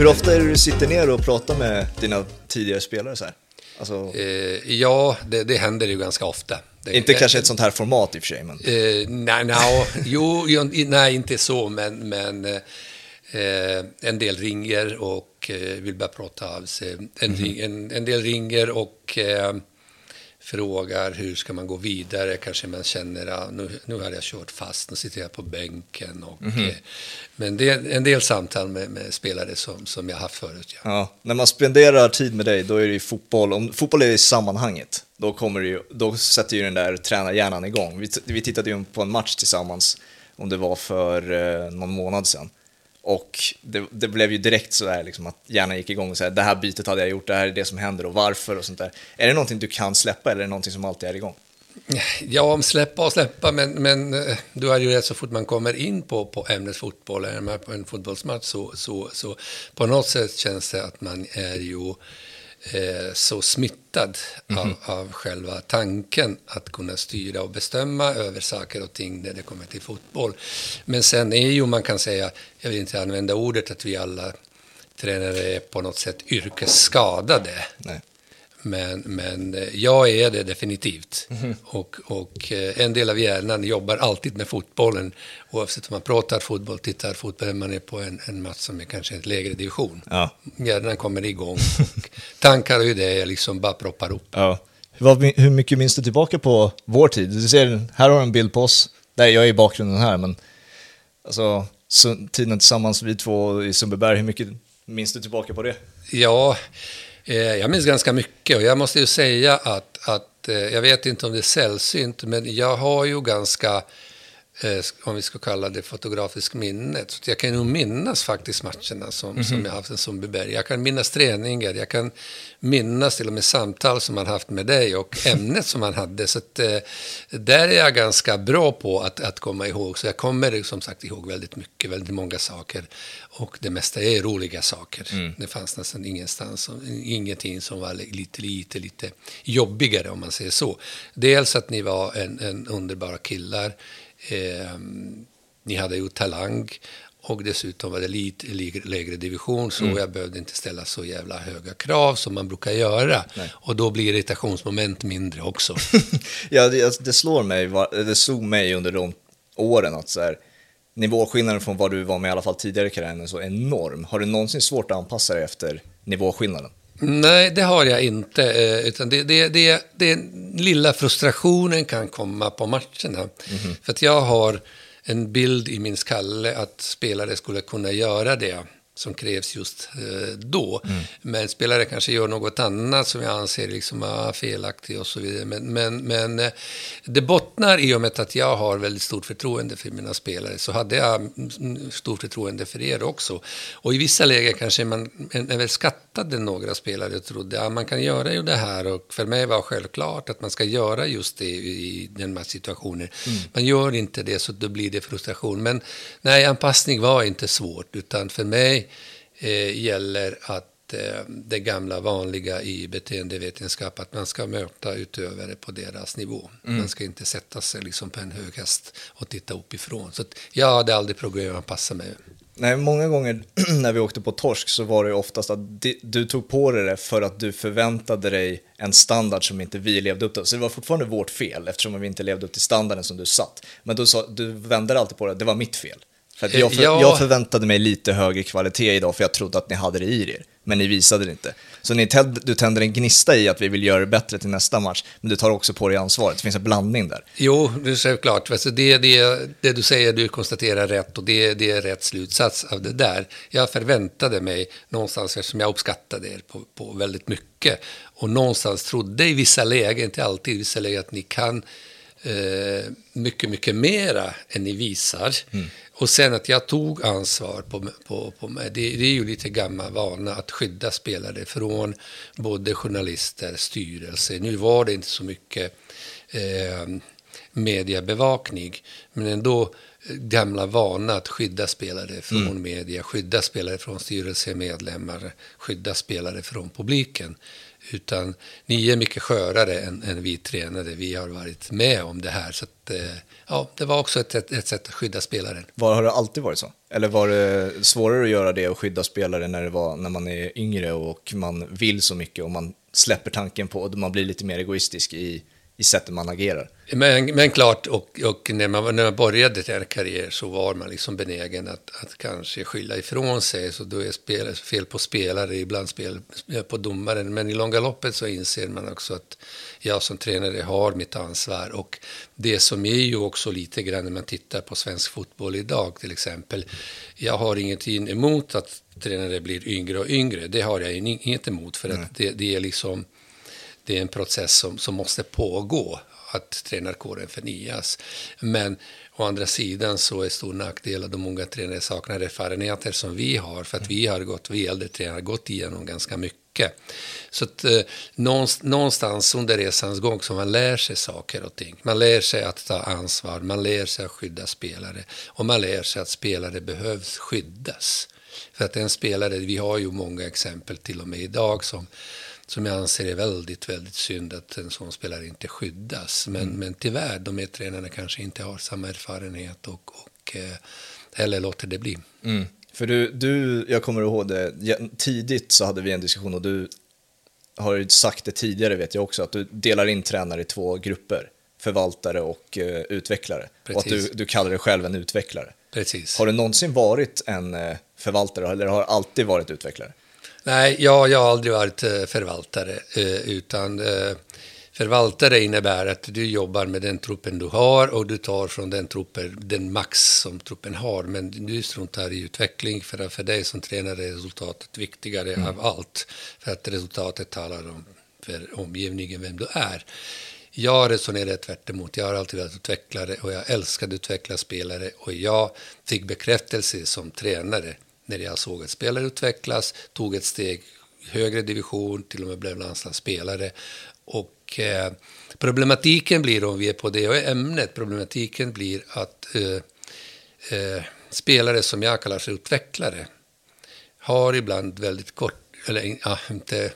Hur ofta är det du sitter ner och pratar med dina tidigare spelare så här? Alltså... Eh, ja, det, det händer ju ganska ofta. Det, inte kanske ett sånt här format i och för sig, men... Eh, nej, nej, jo, nej, inte så, men, men eh, en del ringer och eh, vill bara prata av sig. En, mm -hmm. en, en, del ringer och eh, frågar hur ska man gå vidare. Kanske man känner att nu, nu har jag kört fast, nu sitter jag på bänken. Och, mm -hmm. Men det är en del samtal med, med, spelare som, som jag haft förut. Ja. ja. när man spenderar tid med dig, då är det ju fotboll. Om fotboll är i sammanhanget, då, kommer det ju, då sätter ju den där tränarhjärnan igång. Vi, vi tittade ju på en match tillsammans, om det var för eh, någon månad sedan. Och det, det, blev ju direkt så där liksom att hjärnan gick igång och sa det här bytet hade jag gjort, det här är det som händer och varför och sånt där. Är det någonting du kan släppa eller är det någonting som alltid är igång? Ja, om släppa och släppa, men, men eh, du har ju rätt så fort man kommer in på, på ämnet fotboll, är man på en fotbollsmatch så, så, så på något sätt känns det att man är ju eh, så smittad mm -hmm. av, av själva tanken att kunna styra och bestämma över saker och ting när det kommer till fotboll. Men sen är ju, man kan säga, jag vill inte använda ordet att vi alla tränare är på något sätt yrkesskadade. Nej. Men, men eh, jag är det definitivt. Mm. Och, och eh, en del av hjärnan jobbar alltid med fotbollen. Oavsett om man pratar fotboll, tittar fotboll, man är på en, en match som är kanske en lägre division. Ja. Hjärnan kommer igång. Och tankar och idéer liksom bara proppar upp. Ja. Hur mycket minns du tillbaka på vår tid? Du ser, här har du en bild på oss. Där jag är i bakgrunden här, men alltså, tiden tillsammans, vi två i Sundbyberg, hur mycket minns du tillbaka på det? Ja, Eh, jag minns ganska mycket och jag måste ju säga att, att eh, jag vet inte om det är sällsynt, men jag har ju ganska om vi ska kalla det fotografiskt minne. Så jag kan nog minnas faktiskt matcherna som, mm -hmm. som jag haft en Sundbyberg. Jag kan minnas träningar, jag kan minnas till och med samtal som man haft med dig och ämnet som man hade. Så att, eh, där är jag ganska bra på att, att komma ihåg. Så jag kommer som sagt ihåg väldigt mycket, väldigt många saker. Och det mesta är roliga saker. Mm. Det fanns nästan ingenstans, ingenting som var lite, lite, lite jobbigare om man säger så. Dels att ni var en, en underbara killar Eh, ni hade ju talang och dessutom var det lite lägre division så mm. jag behövde inte ställa så jävla höga krav som man brukar göra. Nej. Och då blir irritationsmoment mindre också. ja, det, det, slår mig, det slog mig under de åren att så här, nivåskillnaden från vad du var med i alla fall tidigare i karriären är så enorm. Har du någonsin svårt att anpassa dig efter nivåskillnaden? Nej, det har jag inte. Eh, utan det, det, det, det lilla frustrationen kan komma på matcherna. Mm. För att jag har en bild i min skalle att spelare skulle kunna göra det som krävs just eh, då. Mm. Men spelare kanske gör något annat som jag anser liksom är felaktigt och så vidare. Men, men, men eh, det bottnar i och med att jag har väldigt stort förtroende för mina spelare. Så hade jag stort förtroende för er också. Och i vissa lägen kanske man överskattade några spelare och trodde att ja, man kan göra ju det här. Och för mig var självklart att man ska göra just det i den här situationen. Mm. Man gör inte det så då blir det frustration. Men nej, anpassning var inte svårt. Utan för mig eh, gäller att eh, det gamla vanliga i beteendevetenskap, att man ska möta utövare på deras nivå. Mm. Man ska inte sätta sig liksom på en hög häst och titta uppifrån. Så att jag hade aldrig problem att passa mig. Nej, många gånger när vi åkte på torsk så var det oftast att du tog på dig det för att du förväntade dig en standard som inte vi levde upp till. Så det var fortfarande vårt fel eftersom vi inte levde upp till standarden som du satt. Men du, sa, du vände alltid på det, det var mitt fel. För jag, för, ja. jag, förväntade mig lite högre kvalitet idag för jag trodde att ni hade det i er, men ni visade det inte. Så ni tänd, du tänder en gnista i att vi vill göra det bättre till nästa match, men du tar också på dig ansvaret. Det finns en blandning där. Jo, det är självklart. Alltså det, det, det du säger, du konstaterar rätt och det, det är rätt slutsats av det där. Jag förväntade mig någonstans, eftersom jag uppskattade er på, på väldigt mycket, och någonstans trodde i vissa lägen, inte alltid i vissa lägen, att ni kan eh, mycket, mycket mera än ni visar. Mm. Och sen att jag tog ansvar på, på, på mig, det, det är ju lite gammal vana att skydda spelare från både journalister, styrelse. Nu var det inte så mycket eh, mediebevakning, men ändå gamla vana att skydda spelare från mm. media, skydda spelare från styrelsemedlemmar, skydda spelare från publiken. Utan ni är mycket skörare än, än vi tränade, Vi har varit med om det här. Så att, eh, ja, det var också ett, ett, ett sätt att skydda spelaren. Var, har det alltid varit så? Eller var det svårare att göra det och skydda spelare när, det var, när man är yngre och man vill så mycket och man släpper tanken på och man blir lite mer egoistisk i, i sättet man agerar? Men, men klart, och, och när, man, när man började sin karriär så var man liksom benägen att, att kanske skylla ifrån sig. Så då är spel, fel på spelare, ibland spel på domaren. Men i långa loppet så inser man också att jag som tränare har mitt ansvar. Och det som är ju också lite grann när man tittar på svensk fotboll idag till exempel. Jag har ingenting emot att tränare blir yngre och yngre. Det har jag inget emot för att det, det är liksom det är en process som, som måste pågå att tränarkåren förnyas. Men å andra sidan så är stor nackdel att de unga tränare saknar erfarenheter som vi har, för att vi har gått, vi äldre tränare har gått igenom ganska mycket. Så att eh, någonstans under resans gång så man lär sig saker och ting. Man lär sig att ta ansvar, man lär sig att skydda spelare och man lär sig att spelare behövs skyddas. För att en spelare, vi har ju många exempel till och med idag som som jag anser är väldigt, väldigt synd att en sån spelare inte skyddas. Men, mm. men tyvärr, de här tränarna kanske inte har samma erfarenhet och, och eh, eller låter det bli. Mm. För du, du, jag kommer ihåg det, tidigt så hade vi en diskussion och du har ju sagt det tidigare vet jag också, att du delar in tränare i två grupper, förvaltare och uh, utvecklare. Precis. Och att du, du kallar dig själv en utvecklare. Precis. Har du någonsin varit en uh, förvaltare eller har du alltid varit utvecklare? Nej, jag, jag har aldrig varit eh, förvaltare, eh, utan eh, förvaltare innebär att du jobbar med den truppen du har och du tar från den truppen den max som truppen har. Men du struntar i utveckling, för, för dig som tränare är resultatet viktigare mm. av allt. För att resultatet talar om för omgivningen vem du är. Jag resonerar tvärt emot. Jag har alltid varit utvecklare och jag älskade att utveckla spelare och jag fick bekräftelse som tränare när jag såg att spelare utvecklas, tog ett steg högre division, till och med blev landslagsspelare. Och eh, problematiken blir, om vi är på det ämnet, problematiken blir att eh, eh, spelare som jag kallar för utvecklare har ibland väldigt kort, eller ja, inte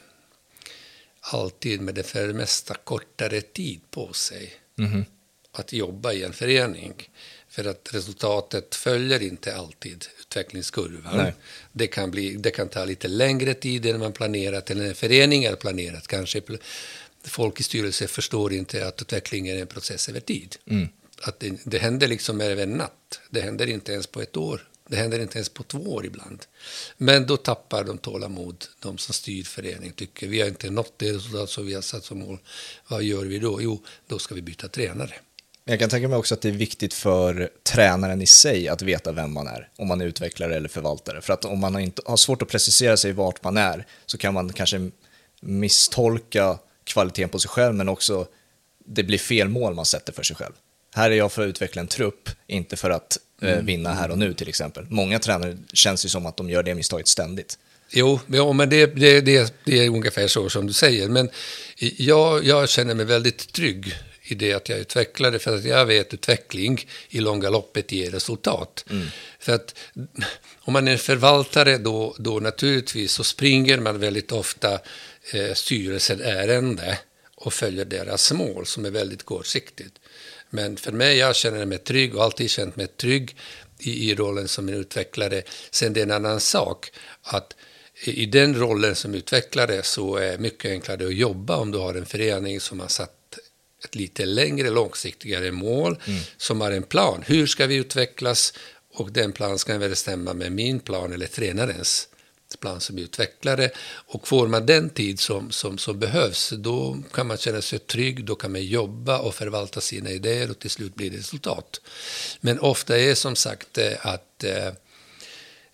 alltid, men det för det mesta kortare tid på sig mm -hmm. att jobba i en förening. För att resultatet följer inte alltid utvecklingskurvan. Det kan, bli, det kan ta lite längre tid än man planerat, eller en förening har planerat. Kanske folk i styrelsen förstår inte att utvecklingen är en process över tid. Mm. Att det, det händer liksom över en natt. Det händer inte ens på ett år. Det händer inte ens på två år ibland. Men då tappar de tålamod, de som styr föreningen. Tycker vi har inte nått det resultat som vi har satt som mål. Vad gör vi då? Jo, då ska vi byta tränare. Jag kan tänka mig också att det är viktigt för tränaren i sig att veta vem man är, om man är utvecklare eller förvaltare. För att om man har, inte, har svårt att precisera sig vart man är så kan man kanske misstolka kvaliteten på sig själv, men också det blir fel mål man sätter för sig själv. Här är jag för att utveckla en trupp, inte för att eh, mm. vinna här och nu till exempel. Många tränare känns ju som att de gör det misstaget ständigt. Jo, ja, men det, det, det, det är ungefär så som du säger. Men jag, jag känner mig väldigt trygg i det att jag utvecklade, för att jag vet utveckling i långa loppet ger resultat. Mm. För att om man är förvaltare då, då naturligtvis så springer man väldigt ofta eh, styrelsen ärende och följer deras mål som är väldigt kortsiktigt. Men för mig, jag känner mig trygg och alltid känt mig trygg i, i rollen som en utvecklare. Sen det är en annan sak att i den rollen som utvecklare så är det mycket enklare att jobba om du har en förening som har satt ett lite längre, långsiktigare mål mm. som har en plan. Hur ska vi utvecklas? Och den planen ska stämma med min plan eller tränarens plan som utvecklare. Och får man den tid som, som, som behövs, då kan man känna sig trygg, då kan man jobba och förvalta sina idéer och till slut blir det resultat. Men ofta är som sagt eh, att eh,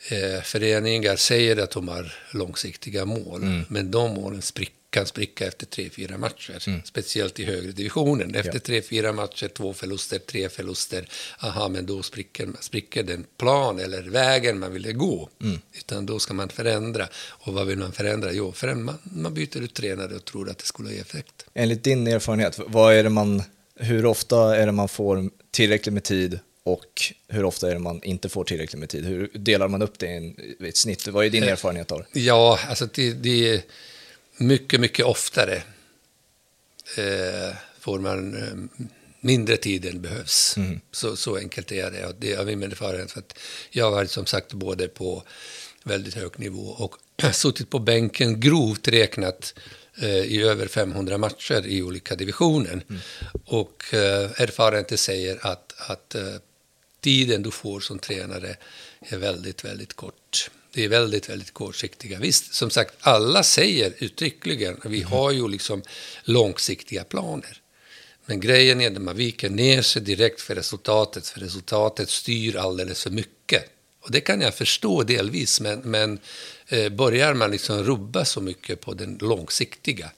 eh, föreningar säger att de har långsiktiga mål, mm. men de målen spricker kan spricka efter tre, fyra matcher. Mm. Speciellt i högre divisionen. Efter ja. tre, fyra matcher, två förluster, tre förluster. Aha, men då spricker, spricker den plan eller vägen man ville gå. Mm. Utan då ska man förändra. Och vad vill man förändra? Jo, för man, man byter ut tränare och tror att det skulle ge effekt. Enligt din erfarenhet, vad är det man, hur ofta är det man får tillräckligt med tid och hur ofta är det man inte får tillräckligt med tid? Hur delar man upp det i ett snitt? Vad är din eh, erfarenhet av det? Ja, alltså det, det mycket, mycket oftare eh, får man eh, mindre tid än behövs. Mm. Så, så enkelt är det. Och det är min erfarenhet. För att jag har varit som sagt både på väldigt hög nivå och suttit på bänken grovt räknat eh, i över 500 matcher i olika divisioner. Och eh, erfarenheten säger att, att eh, tiden du får som tränare är väldigt, väldigt kort. Det är väldigt, väldigt kortsiktiga. Visst, som sagt, alla säger uttryckligen, vi har ju liksom långsiktiga planer. Men grejen är att man viker ner sig direkt för resultatet, för resultatet styr alldeles för mycket. Och det kan jag förstå delvis, men, men eh, börjar man liksom rubba så mycket på den långsiktiga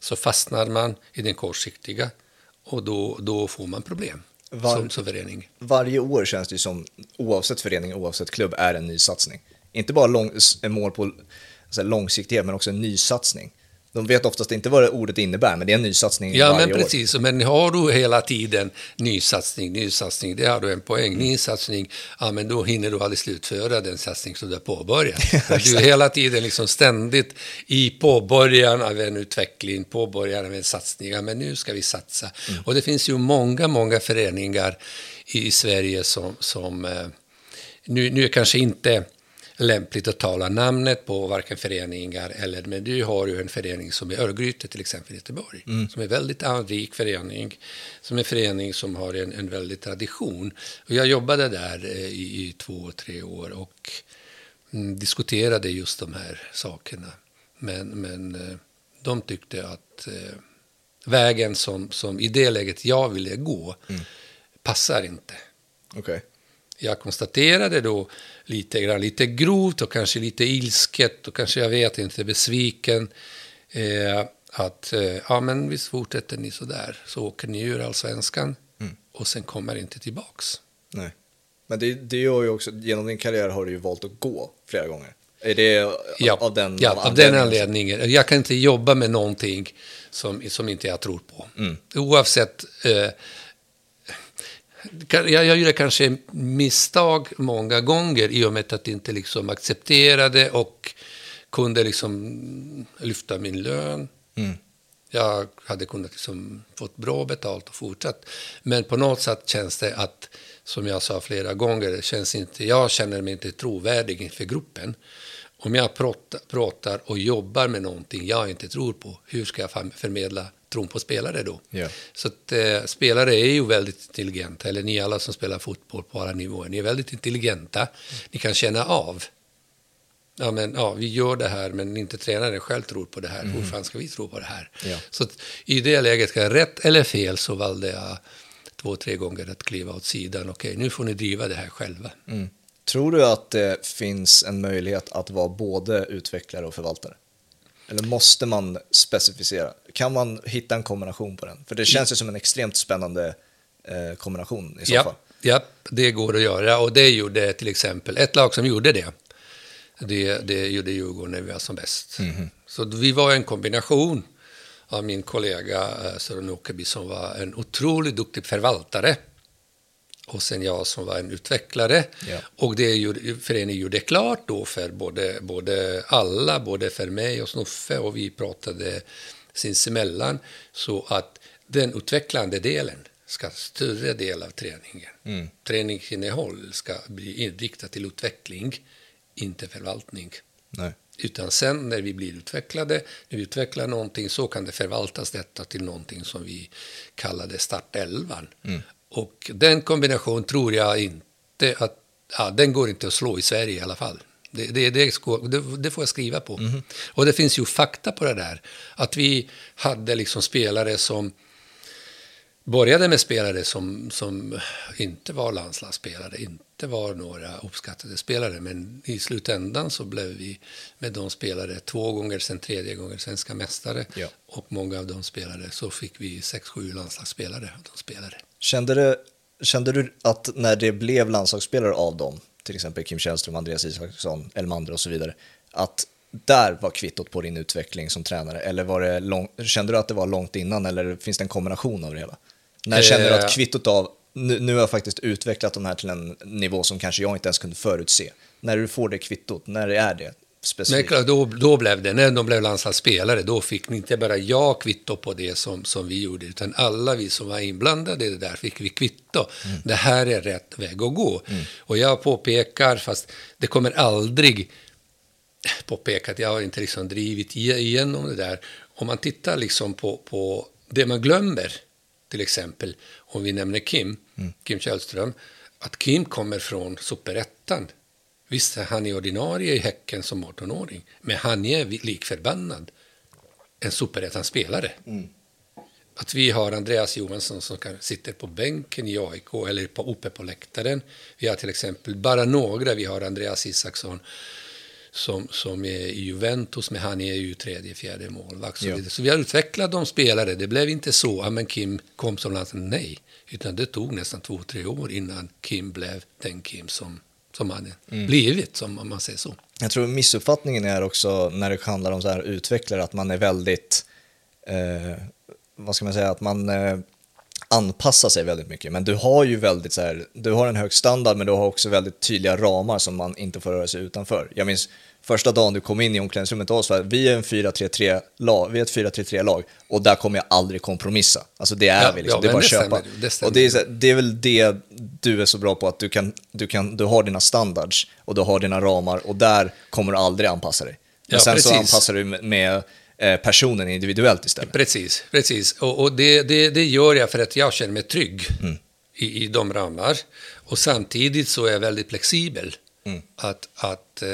så fastnar man i den kortsiktiga och då, då får man problem Var- som, som förening. Varje år känns det som, oavsett förening, oavsett klubb, är en ny satsning. Inte bara lång, mål på så här, långsiktighet, men också en ny satsning. De vet oftast inte vad det ordet innebär, men det är en ny satsning Ja, varje men år. precis. Men har du hela tiden ny satsning, ny satsning, det har du en poäng. Ny satsning, ja, men då hinner du aldrig slutföra den satsning som du har påbörjat. du är hela tiden liksom ständigt i påbörjan av en utveckling, påbörjan av en satsning. Ja, men nu ska vi satsa. Och det finns ju många, många föreningar i Sverige som, som eh, nu, nu kanske inte lämpligt att tala namnet på varken föreningar eller, men du har ju en förening som är Örgryte till exempel i Göteborg, som är väldigt anrik förening, som är en förening som har en, en väldig tradition. Och jag jobbade där eh, i, i två, tre år och mm, diskuterade just de här sakerna. Men, men eh, de tyckte att eh, vägen som, som i det läget jag ville gå passar inte. Okej. Jag konstaterade då lite grann, lite grovt och kanske lite ilsket och kanske jag vet inte, besviken. Eh, att eh, ja, men visst fortsätter ni så där så åker ni ur allsvenskan och sen kommer inte tillbaks. Nej. Men det, det gör ju också, genom din karriär har du ju valt att gå flera gånger. Är det Ja, av den, ja, av den anledningen. Jag kan inte jobba med någonting som, som inte jag tror på. Oavsett... Eh, jag, gjorde kanske misstag många gånger i och med att jag inte liksom accepterade och kunde liksom lyfta min lön. Mm. Jag hade kunnat liksom fått bra betalt och fortsatt. Men på något sätt känns det att, som jag sa flera gånger, det känns inte, jag känner mig inte trovärdig inför gruppen. Om jag pratar, och jobbar med någonting jag inte tror på, hur ska jag förmedla tron på spelare då? Ja. Så att, eh, spelare är ju väldigt intelligenta, eller ni alla som spelar fotboll på alla nivåer, ni är väldigt intelligenta. Ni kan känna av. Ja, men, ja, vi gör det här, men inte tränaren själv tror på det här. Hur fan ska vi tro på det här? Ja. Så att, i det läget, ska jag rätt eller fel, så valde jag två, tre gånger att kliva åt sidan. Okej, nu får ni driva det här själva. Mm. Tror du att det finns en möjlighet att vara både utvecklare och förvaltare? Eller måste man specificera? Kan man hitta en kombination på den? För det känns ju som en extremt spännande eh, kombination i så fall. Ja, ja, det går att göra. Och det gjorde till exempel ett lag som gjorde det. Det, det gjorde Djurgården när vi var som bäst. Så vi var en kombination av min kollega eh, Sören Åkerby som var en otroligt duktig förvaltare och sen jag som var en utvecklare. Ja. Och det gjorde, föreningen gjorde klart då för både, både alla, både för mig och Snuffe och vi pratade sinsemellan så att den utvecklande delen ska större del av träningen. Mm. Träningsinnehåll ska bli inriktat till utveckling, inte förvaltning. Nej. Utan sen när vi blir utvecklade, när vi utvecklar någonting så kan det förvaltas detta till någonting som vi kallade startelvan. Och den kombination tror jag inte att, ja, den går inte att slå i Sverige i alla fall. Det, det, det, det, får jag skriva på. Och det finns ju fakta på det där. Att vi hade liksom spelare som började med spelare som, som inte var landslagsspelare, inte var några uppskattade spelare, men i slutändan så blev vi med de spelare två gånger, sen tredje gånger svenska mästare Ja. och många av de spelare så fick vi sex, sju landslagsspelare av de spelare. Kände, det, kände du att när det blev landslagsspelare av dem, till exempel Kim Källström, Andreas Isaksson, Elmander och så vidare, att där var kvittot på din utveckling som tränare? Eller var det lång, kände du att det var långt innan eller finns det en kombination av det hela? När kände du Eh. att kvittot av, nu, nu har jag faktiskt utvecklat de här till en nivå som kanske jag inte ens kunde förutse. När du får det kvittot, när är det? Specifikt. Men då, då blev det, när de blev landslagsspelare, då fick inte bara jag kvitto på det som, som vi gjorde, utan alla vi som var inblandade i det där fick vi kvitto. Mm. Det här är rätt väg att gå. Mm. Och jag påpekar, fast det kommer aldrig påpeka att jag har inte liksom drivit igenom det där. Om man tittar liksom på, på det man glömmer, till exempel om vi nämner Kim, mm. Kim Källström, att Kim kommer från superettan. Visst, han är ordinarie i Häcken som 18-åring, men han är likförbannad en superettan-spelare. Mm. Att vi har Andreas Johansson som sitter på bänken i AIK eller på, uppe på läktaren. Vi har till exempel bara några, vi har Andreas Isaksson som, som är i Juventus, men han är ju tredje, fjärde målvakt. Så, ja. så vi har utvecklat de spelare. Det blev inte så, att men Kim kom som landslag. Nej, utan det tog nästan två, tre år innan Kim blev den Kim som, som han mm. blivit, som man säger så. Jag tror missuppfattningen är också när det handlar om så här utvecklare, att man är väldigt, eh, vad ska man säga, att man eh, anpassar sig väldigt mycket. Men du har ju väldigt så här, du har en hög standard men du har också väldigt tydliga ramar som man inte får röra sig utanför. Jag minns första dagen du kom in i omklädningsrummet oss, vi är en 4-3-3-lag, vi är ett 4-3-3-lag och där kommer jag aldrig kompromissa. Alltså det är ja, vi, liksom. ja, det är bara att köpa. Det och det är, det är väl det du är så bra på, att du, kan, du, kan, du har dina standards och du har dina ramar och där kommer du aldrig anpassa dig. Men ja, sen precis. så anpassar du med eh, personen individuellt istället. Precis, precis. Och, och det, det, det, gör jag för att jag känner mig trygg mm. i, i de ramar. Och samtidigt så är jag väldigt flexibel. Mm. Att, att eh,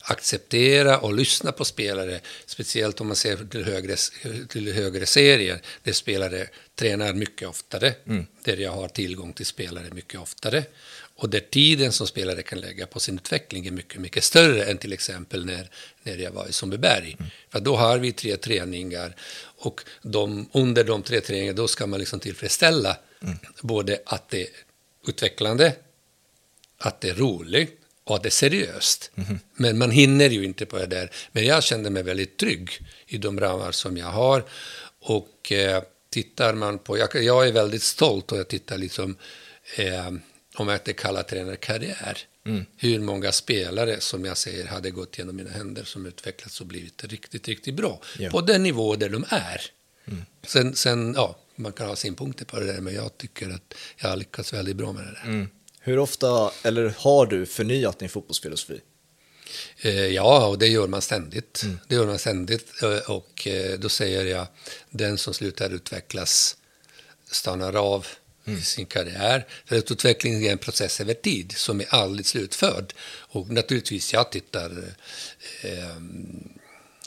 acceptera och lyssna på spelare, speciellt om man ser till högre, till högre serier, där spelare tränar mycket oftare, mm. där jag har tillgång till spelare mycket oftare. Och där tiden som spelare kan lägga på sin utveckling är mycket, mycket större än till exempel när, när jag var i Sundbyberg. Mm. För då har vi tre träningar och de, under de tre träningarna då ska man liksom tillfredsställa mm. både att det är utvecklande, att det är roligt att det seriöst. Mm. Men man hinner ju inte på det där. Men jag kände mig väldigt trygg i de ramar som jag har. Och eh, tittar man på, jag, jag, är väldigt stolt och jag tittar liksom, eh, om jag inte kallar tränarkarriär, mm. hur många spelare som jag säger hade gått genom mina händer som utvecklats och blivit riktigt, riktigt bra. Yeah. På den nivå där de är. Mm. Sen, sen, ja, man kan ha synpunkter på det där, men jag tycker att jag har lyckats väldigt bra med det där. Mm. Hur ofta, eller har du förnyat din fotbollsfilosofi? Eh, ja, och det gör man ständigt. Mm. Det gör man ständigt. Eh, och eh, då säger jag, den som slutar utvecklas stannar av mm. i sin karriär. För att utveckling är en process över tid som är aldrig slutförd. Och naturligtvis, jag tittar eh,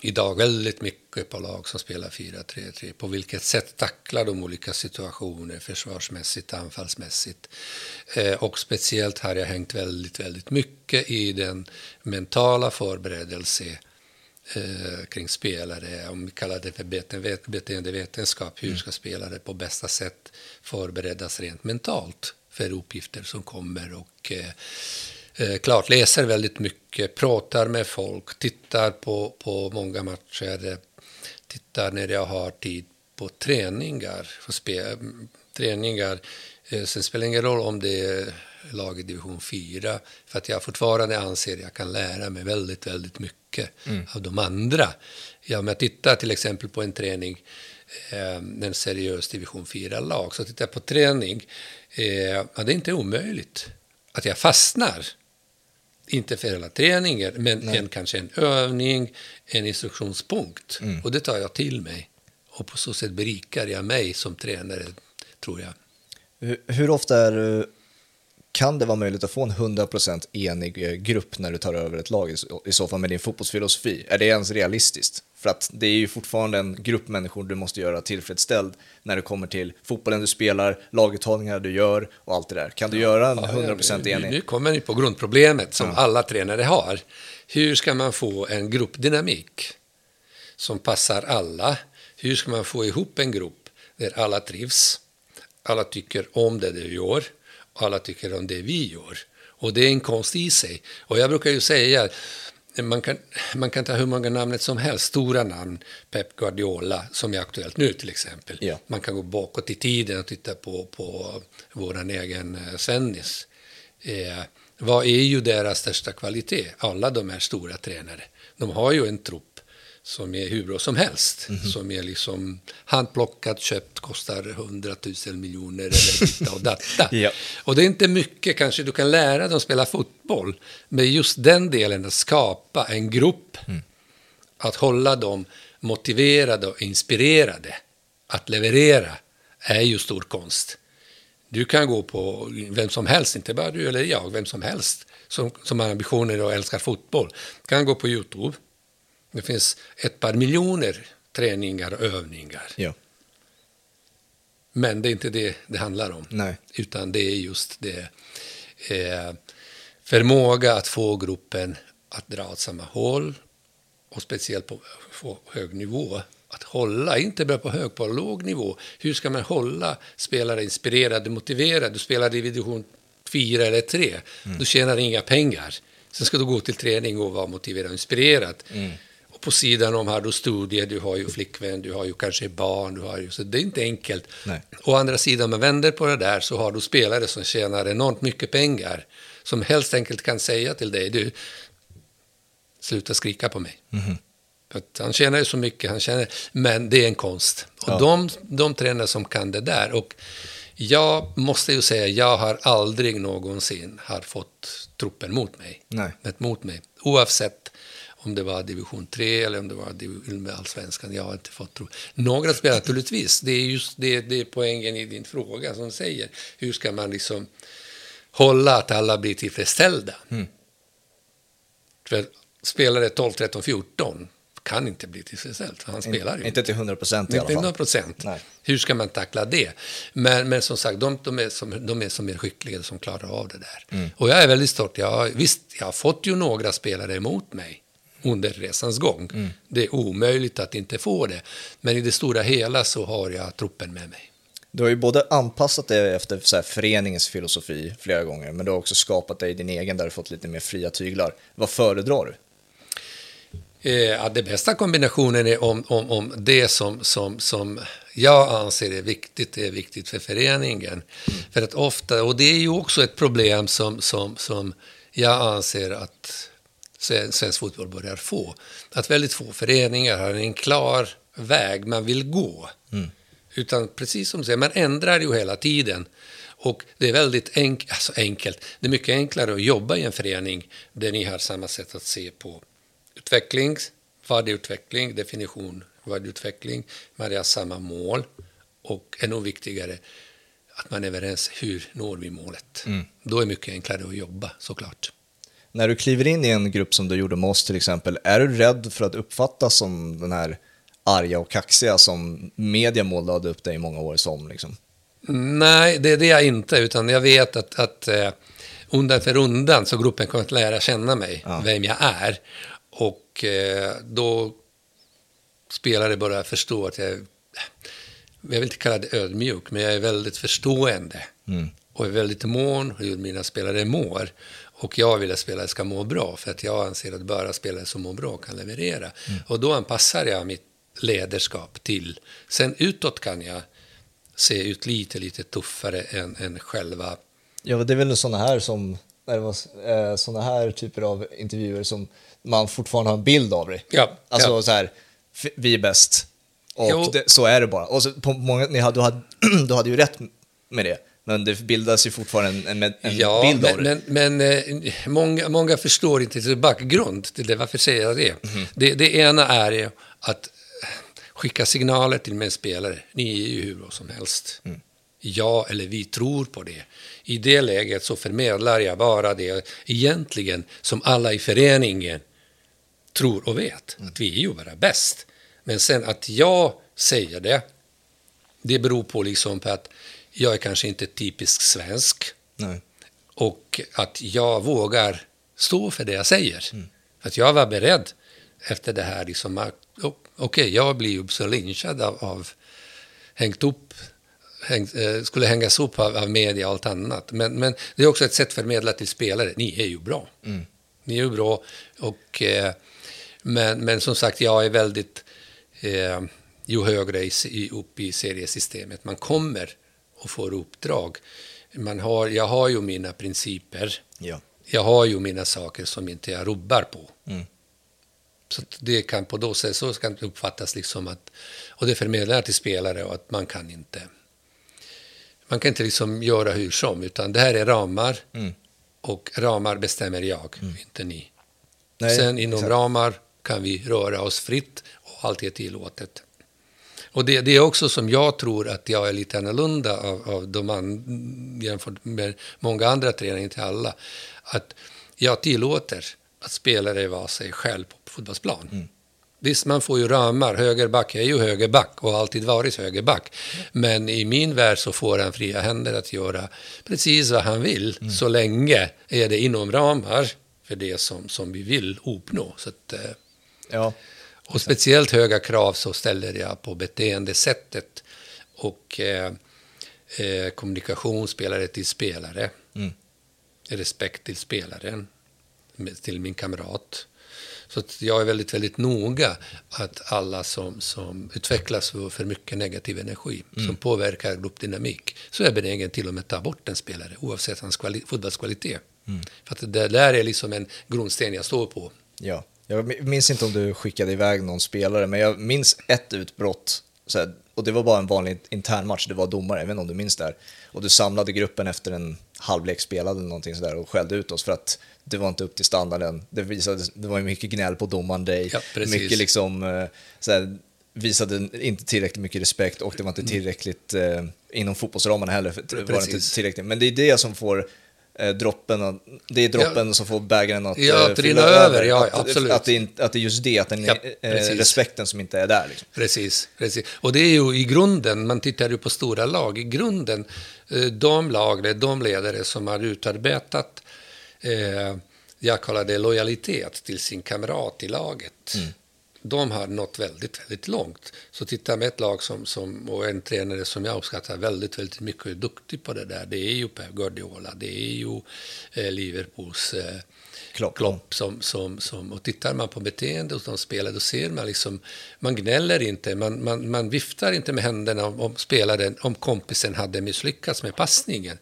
idag väldigt mycket på lag som spelar 4-3-3. På vilket sätt tacklar de olika situationer försvarsmässigt, anfallsmässigt. Eh, och speciellt har jag hängt väldigt, väldigt mycket i den mentala förberedelse eh, kring spelare, om vi kallar det för beteendevetenskap, hur mm. ska spelare på bästa sätt förberedas rent mentalt för uppgifter som kommer och eh, eh, klart läser väldigt mycket, pratar med folk, tittar på, på många matcher, tittar när jag har tid på träningar. Spe, träningar. Eh, sen spelar det ingen roll om det är lag i division 4, för att jag fortfarande anser att jag kan lära mig väldigt, väldigt mycket mm. av de andra. Ja, om jag tittar till exempel på en träning, eh, en seriös division 4-lag, så tittar jag på träning, eh, ja, det är inte omöjligt att jag fastnar inte för hela träningen, men en, kanske en övning, en instruktionspunkt. Mm. Och det tar jag till mig. Och på så sätt berikar jag mig som tränare, tror jag. Hur, hur ofta är, kan det vara möjligt att få en 100% enig eh, grupp när du tar över ett lag i så fall med din fotbollsfilosofi? Är det ens realistiskt? För att det är ju fortfarande en grupp människor du måste göra tillfredsställd när det kommer till fotbollen du spelar, laguttagningar du gör och allt det där. Kan du göra en 100% enig? Nu kommer ni på grundproblemet som ja. alla tränare har. Hur ska man få en gruppdynamik som passar alla? Hur ska man få ihop en grupp där alla trivs, alla tycker om det du gör och alla tycker om det vi gör? Och det är en konst i sig. Och jag brukar ju säga man kan, man kan ta hur många namn som helst, stora namn, Pep Guardiola, som är aktuellt nu till exempel. Ja. Man kan gå bakåt i tiden och titta på, på vår egen eh, Svennis. Eh, vad är ju deras största kvalitet? Alla de här stora tränare. De har ju en trupp som är hur bra som helst. Mm. Som är liksom handplockat, köpt, kostar hundratusen miljoner eller ditta och datta. ja. Och det är inte mycket kanske du kan lära dem att spela fotboll. Men just den delen att skapa en grupp. Mm. Att hålla dem motiverade och inspirerade att leverera är ju stor konst. Du kan gå på vem som helst, inte bara du eller jag, vem som helst som, som har ambitioner och älskar fotboll. kan gå på YouTube. Det finns ett par miljoner träningar och övningar. Ja. Men det är inte det det handlar om. Nej. Utan det är just det eh, förmåga att få gruppen att dra åt samma håll och speciellt på, på hög nivå att hålla, inte bara på hög, på låg nivå. Hur ska man hålla spelare inspirerade, motiverade? Du spelar i division 4 eller 3, mm. du tjänar inga pengar. Sen ska du gå till träning och vara motiverad och inspirerad. Mm. På sidan om har du studier, du har ju flickvän, du har ju kanske barn, du har ju, så det är inte enkelt. Nej. Å andra sidan, om man vänder på det där, så har du spelare som tjänar enormt mycket pengar, som helst enkelt kan säga till dig, du, sluta skrika på mig. Mm. Han tjänar ju så mycket, han tjänar, men det är en konst. Och ja. de, de tränare som kan det där. Och jag måste ju säga, jag har aldrig någonsin har fått truppen mot mig. Nej. Mot mig. Oavsett om det var division 3 eller om det var allsvenskan. Jag har inte fått tro. Några spelare naturligtvis. Det är just det, det är poängen i din fråga som säger. Hur ska man liksom hålla att alla blir tillfredsställda? Mm. För spelare 12, 13, 14 kan inte bli tillfredsställd. Han spelar ju. Inte till 100 procent i alla fall. Inte 100 procent. Hur ska man tackla det? Men, men som sagt, de, de, är som, de är som är skickliga som klarar av det där. Mm. Och jag är väldigt stolt. Jag, visst, jag har fått ju några spelare emot mig under resans gång. Mm. Det är omöjligt att inte få det. Men i det stora hela så har jag truppen med mig. Du har ju både anpassat dig efter så här, föreningens filosofi flera gånger, men du har också skapat dig din egen där du fått lite mer fria tyglar. Vad föredrar du? Eh, det bästa kombinationen är om, om, om det som, som, som jag anser är viktigt, är viktigt för föreningen. Mm. För att ofta, och det är ju också ett problem som, som, som jag anser att svensk fotboll börjar få. Att väldigt få föreningar har en klar väg man vill gå. Mm. Utan precis som du säger, man ändrar ju hela tiden. Och det är väldigt enk alltså enkelt. Det är mycket enklare att jobba i en förening där ni har samma sätt att se på utveckling, vad är utveckling, definition, vad är utveckling, man har samma mål och ännu viktigare att man är överens hur når vi målet. Mm. Då är det mycket enklare att jobba såklart. När du kliver in i en grupp som du gjorde med oss till exempel, är du rädd för att uppfattas som den här arga och kaxiga som media målade upp dig i många år som? Liksom? Nej, det är det jag inte, utan jag vet att, att eh, undan för undan så gruppen kommer att lära känna mig, ja. vem jag är. Och eh, då spelare börjar förstå att jag, jag vill inte kalla det ödmjuk, men jag är väldigt förstående. Mm. Och är väldigt mån hur mina spelare mår. Och jag vill att spelare ska må bra, för att jag anser att bara spelare som mår bra kan leverera. Mm. Och då anpassar jag mitt ledarskap till. Sen utåt kan jag se ut lite, lite tuffare än, än själva. Ja, det är väl sådana här som, eh, sådana här typer av intervjuer som man fortfarande har en bild av dig. Ja, alltså ja. så här, vi är bäst. Och det, så är det bara. Och så på många, ni hade, du, hade, du hade ju rätt med det. Men det bildas ju fortfarande en, en, en ja, bild men, av det. Men, men eh, många, många förstår inte till bakgrund till det. Varför säger jag det? Mm. det? Det ena är ju att skicka signaler till min spelare. Ni är ju hur bra som helst. Mm. Ja, eller vi tror på det. I det läget så förmedlar jag bara det egentligen som alla i föreningen tror och vet, att vi är ju bara bäst. Men sen att jag säger det, det beror på liksom på att jag är kanske inte typisk svensk. Nej. Och att jag vågar stå för det jag säger. Mm. Att jag var beredd efter det här, liksom, okej, okay, jag blir ju så lynchad av, av hängt upp häng, eh, skulle hängas upp av, av media och allt annat. Men, men det är också ett sätt att förmedla till spelare, ni är ju bra. Mm. Ni är ju bra. Och, eh, men, men som sagt, jag är väldigt... Eh, ju högre i, upp i seriesystemet man kommer och får uppdrag, man har, jag har ju mina principer. Ja. Jag har ju mina saker som inte jag rubbar på. Mm. Så det kan på då sätt så ska det uppfattas liksom att, och det förmedlar till spelare och att man kan inte, man kan inte liksom göra hur som, utan det här är ramar Mm. och ramar bestämmer jag, inte ni. Nej, Sen inom exakt. ramar kan vi röra oss fritt och allt är tillåtet. Och det, det är också som jag tror att jag är lite annorlunda av, av de an, jämfört med många andra tränare, inte alla. Att jag tillåter att spelare vara sig själv på fotbollsplan. Mm. Visst, man får ju ramar. Högerback är ju högerback och har alltid varit högerback. Men i min värld så får han fria händer att göra precis vad han vill. Mm. Så länge är det inom ramar för det som, som vi vill uppnå. Så att, eh, Ja. Och speciellt höga krav så ställer jag på beteendesättet och eh, eh, kommunikation spelare till spelare. Mm. Respekt till spelaren, till min kamrat. Så jag är väldigt, väldigt noga att alla som, som utvecklas för för mycket negativ energi, som påverkar gruppdynamik, så är jag benägen till och med ta bort en spelare, oavsett hans kvali- fotbollskvalitet. För att det där är liksom en grundsten jag står på. Ja, jag minns inte om du skickade iväg någon spelare, men jag minns ett utbrott, så här, och det var bara en vanlig intern match, det var domare, inte om du minns det här. Och du samlade gruppen efter en halvlek spelad eller någonting sådär och skällde ut oss för att det var inte upp till standarden. Det, visade, det var mycket gnäll på domaren dig, Ja, mycket liksom, eh, så här, visade inte tillräckligt mycket respekt och det var inte tillräckligt eh, inom fotbollsramarna heller. För det var inte tillräckligt. Men det är det som får eh, droppen, det är droppen som får bägaren att Ja, eh, att rinna över, ja, att, absolut. Att, det, inte- att det är just det, att den, Ja, eh, respekten som inte är där. Liksom. Precis, precis. Och det är ju i grunden, man tittar ju på stora lag, i grunden de lag, är de ledare som har utarbetat, eh, jag kallar det lojalitet till sin kamrat i laget. De har nått väldigt, väldigt långt. Så titta med ett lag som, som, och en tränare som jag uppskattar väldigt, väldigt mycket och är duktig på det där, det är ju Pep Guardiola, det är ju eh, Liverpools eh, Klopp. Klopp som, som, som, och tittar man på beteende hos de spelare, då ser man liksom, man gnäller inte, man, man, man viftar inte med händerna om, om spelaren, om kompisen hade misslyckats med passningen.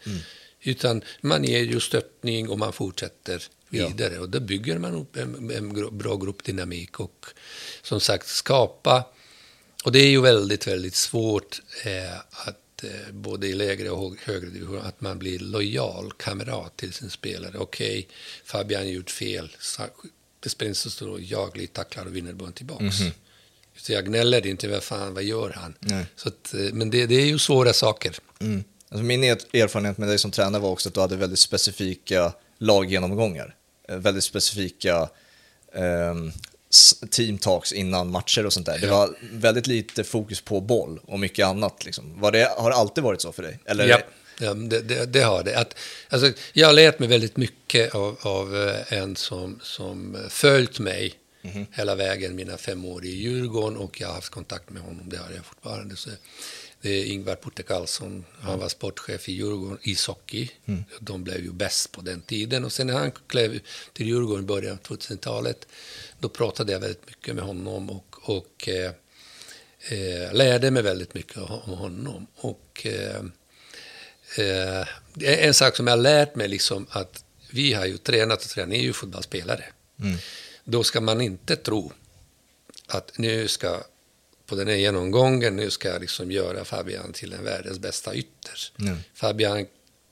Utan man ger ju stöttning och man fortsätter Ja. vidare. Och då bygger man upp en, en bra gruppdynamik och som sagt skapa, och det är ju väldigt, väldigt svårt eh, att eh, både i lägre och hö- högre division, att man blir lojal kamrat till sin spelare. Okej, Fabian har gjort fel. Det spelar inte så stor roll. Jag blir tacklad och vinner bollen tillbaks. Så jag gnäller inte, vad fan, vad gör han? Nej. Så att, eh, men det, det är ju svåra saker. Mm. Alltså min er- erfarenhet med dig som tränare var också att du hade väldigt specifika laggenomgångar. Eh, Väldigt specifika ehm, s- team talks innan matcher och sånt där. Det Ja. var väldigt lite fokus på boll och mycket annat. Liksom. Var det, har det alltid varit så för dig? Eller? Ja, ja det, det, det har det. Att, alltså, jag lärt mig väldigt mycket av, av eh, en som, som eh, följt mig hela vägen mina fem år i Djurgården och jag har haft kontakt med honom, det har jag fortfarande. Så det är Ingvar Putte Karlsson, han var sportchef i Djurgården, ishockey. De blev ju bäst på den tiden och sen när han klev till Djurgården i början av 2000-talet, då pratade jag väldigt mycket med honom och, och eh, eh, lärde mig väldigt mycket om honom. Och eh, Eh, en sak som jag har lärt mig, liksom, att vi har ju tränat och tränat, ni är ju fotbollsspelare. Mm. Då ska man inte tro att nu ska, på den här genomgången, nu ska jag liksom göra Fabian till en världens bästa ytter. Mm. Fabian,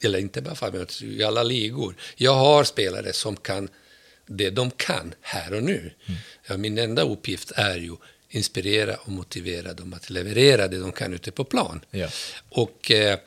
eller inte bara Fabian, i alla ligor. Jag har spelare som kan det de kan här och nu. Ja, min enda uppgift är ju inspirera och motivera dem att leverera det de kan ute på plan. Ja. Och eh,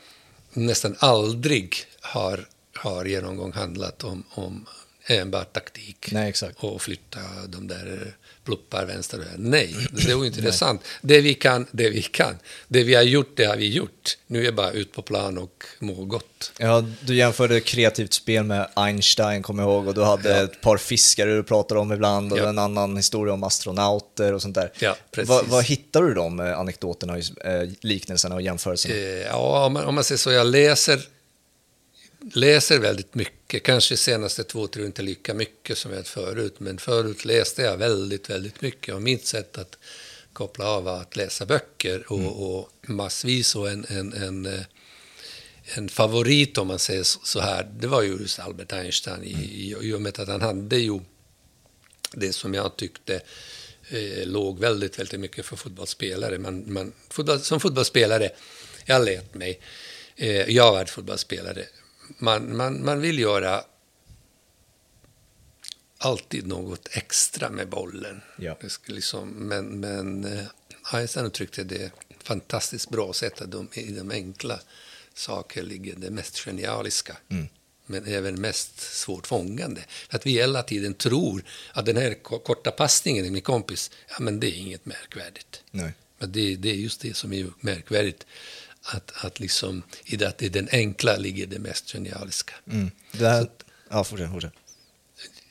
nästan aldrig har, har genomgång handlat om, om enbart taktik Nej, och flytta de där pluppar vänster och höger. Nej, det är ointressant. Det vi kan, det vi kan. Det vi har gjort, det har vi gjort. Nu är det bara ut på plan och må gott. Ja, du jämförde kreativt spel med Einstein, kommer jag ihåg, och du hade Ja. ett par fiskare du pratade om ibland och Ja. en annan historia om astronauter och sånt där. Ja, precis. Vad, vad hittar du de eh, anekdoterna, eh, liknelserna och jämförelserna? Eh, ja, om man, om man säger så, jag läser, läser väldigt mycket. Kanske senaste två, tre inte lika mycket som jag förut, men förut läste jag väldigt, väldigt mycket. Och mitt sätt att koppla av var att läsa böcker och, och massvis och en, en, en, eh, en favorit om man säger så här, det var ju just Albert Einstein i, i, i och med att han hade ju det som jag tyckte eh, låg väldigt, väldigt mycket för fotbollsspelare. Man, man, fotboll, som fotbollsspelare, jag lät mig, eh, jag varit fotbollsspelare, man, man, man vill göra alltid något extra med bollen. Ja. Liksom, men men eh, Einstein uttryckte det fantastiskt bra sätt att de, i de enkla saker ligger det mest genialiska. Mm. Men även mest svårt fångande. Att vi hela tiden tror att den här korta passningen till min kompis, ja men det är inget märkvärdigt. Nej. Men det, det är just det som är märkvärdigt. Att, att liksom, i det, i den enkla ligger det mest genialiska. Mm. Det här, ja, fortsätt, fortsätt.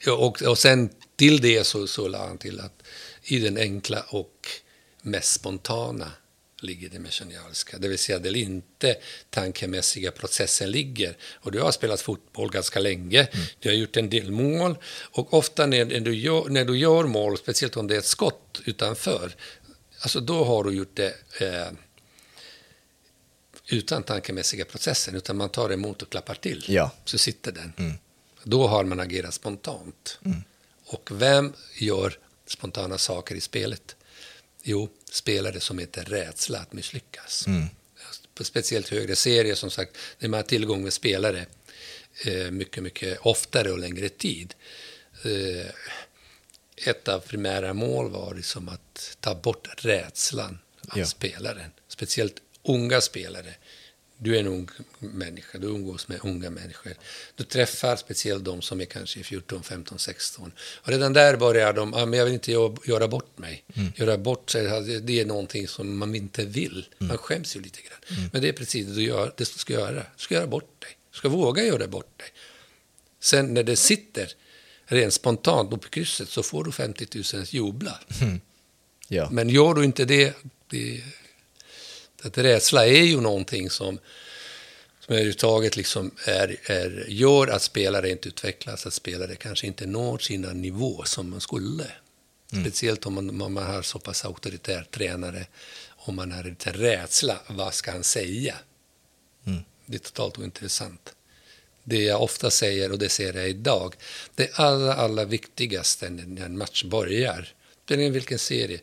Och, och sen till det så, så la han till att i den enkla och mest spontana ligger det med genialiska. Det vill säga där inte tankemässiga processen ligger. Och du har spelat fotboll ganska länge, mm. du har gjort en del mål och ofta när, när, du gör, när du gör mål, speciellt om det är ett skott utanför, alltså då har du gjort det eh, utan tankemässiga processen, utan man tar emot och klappar till. Ja. Så sitter den. Mm. Då har man agerat spontant. Mm. Och vem gör spontana saker i spelet? Jo, spelare som inte är rädsla att misslyckas. Mm. Speciellt högre serier, som sagt, när man har tillgång med spelare eh, mycket, mycket oftare och längre tid. Eh, ett av primära mål var liksom att ta bort rädslan av Ja. spelaren. Speciellt unga spelare. Du är en ung människa, du umgås med unga människor. Du träffar speciellt de som är kanske 14, 15, 16. Och redan där börjar de, ah, men jag vill inte gö- göra bort mig. Göra bort sig, det- det är någonting som man inte vill. Man skäms ju lite grann. Men det är precis det du, gör, det du ska göra. Du ska göra bort dig. Du ska våga göra bort dig. Sen när det sitter rent spontant upp i krysset så får du 50 000 jubla. Ja. Men gör du inte det, det att rädsla är ju någonting som, som överhuvudtaget liksom är, är, gör att spelare inte utvecklas, att spelare kanske inte når sina nivå som man skulle. Speciellt om man, om man har så pass auktoritär tränare, om man har lite rädsla, vad ska han säga? Mm. Det är totalt ointressant. Det jag ofta säger, och det ser jag idag, det allra, allra viktigaste när en match börjar, det är vilken serie,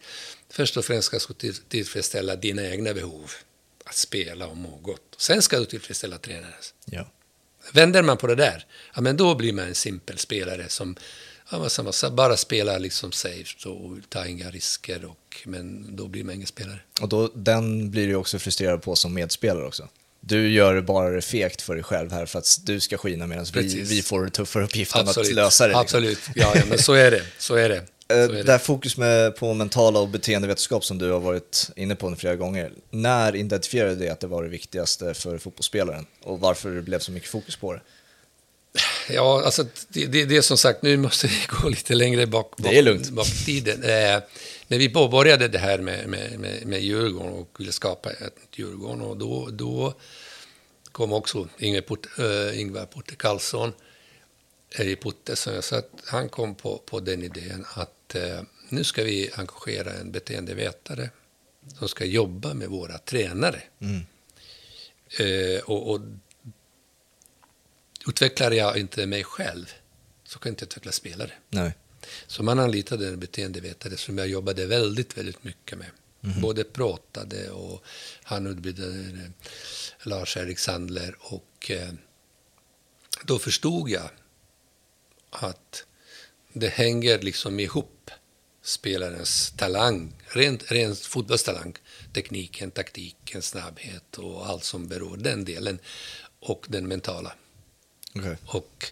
först och främst ska du till- tillfredsställa dina egna behov, att spela och må gott. Sen ska du tillfredsställa tränarens. Ja. Vänder man på det där, ja, men då blir man en simpel spelare som ja, som bara spelar liksom safe och tar inga risker, och, men då blir man ingen spelare. Och då, den blir du också frustrerad på som medspelare också. Du gör bara det fegt för dig själv här för att du ska skina medan vi, vi får tuffare uppgiften att lösa det. Liksom. Absolut, ja, ja, men så är det. Så är det. Eh, Det här fokus med, på mentala och beteendevetenskap som du har varit inne på flera gånger. När identifierade du det att det var det viktigaste för fotbollsspelaren? Och varför det blev så mycket fokus på det? Ja, alltså det, det, det är som sagt, nu måste vi gå lite längre bak, bak, Det är lugnt. bak tiden. Eh, när vi påbörjade det här med, med, med, med Djurgården och ville skapa ett nytt Djurgården, och då, då kom också Ingvar, Port, äh, Ingvar Porte Karlsson, eller Putte, som jag sa, han kom på, på den idén att eh, nu ska vi engagera en beteendevetare som ska jobba med våra tränare. Mm. Eh, och, och utvecklar jag inte mig själv så kan jag inte utveckla spelare. Nej. Så man anlitade en beteendevetare som jag jobbade väldigt, väldigt mycket med. Både pratade och han utbildade eh, Lars-Erik Sandler och eh, då förstod jag att det hänger liksom ihop spelarens talang, rent, rent fotbollstalang, tekniken, taktiken, snabbhet och allt som beror den delen och den mentala. Okej. Och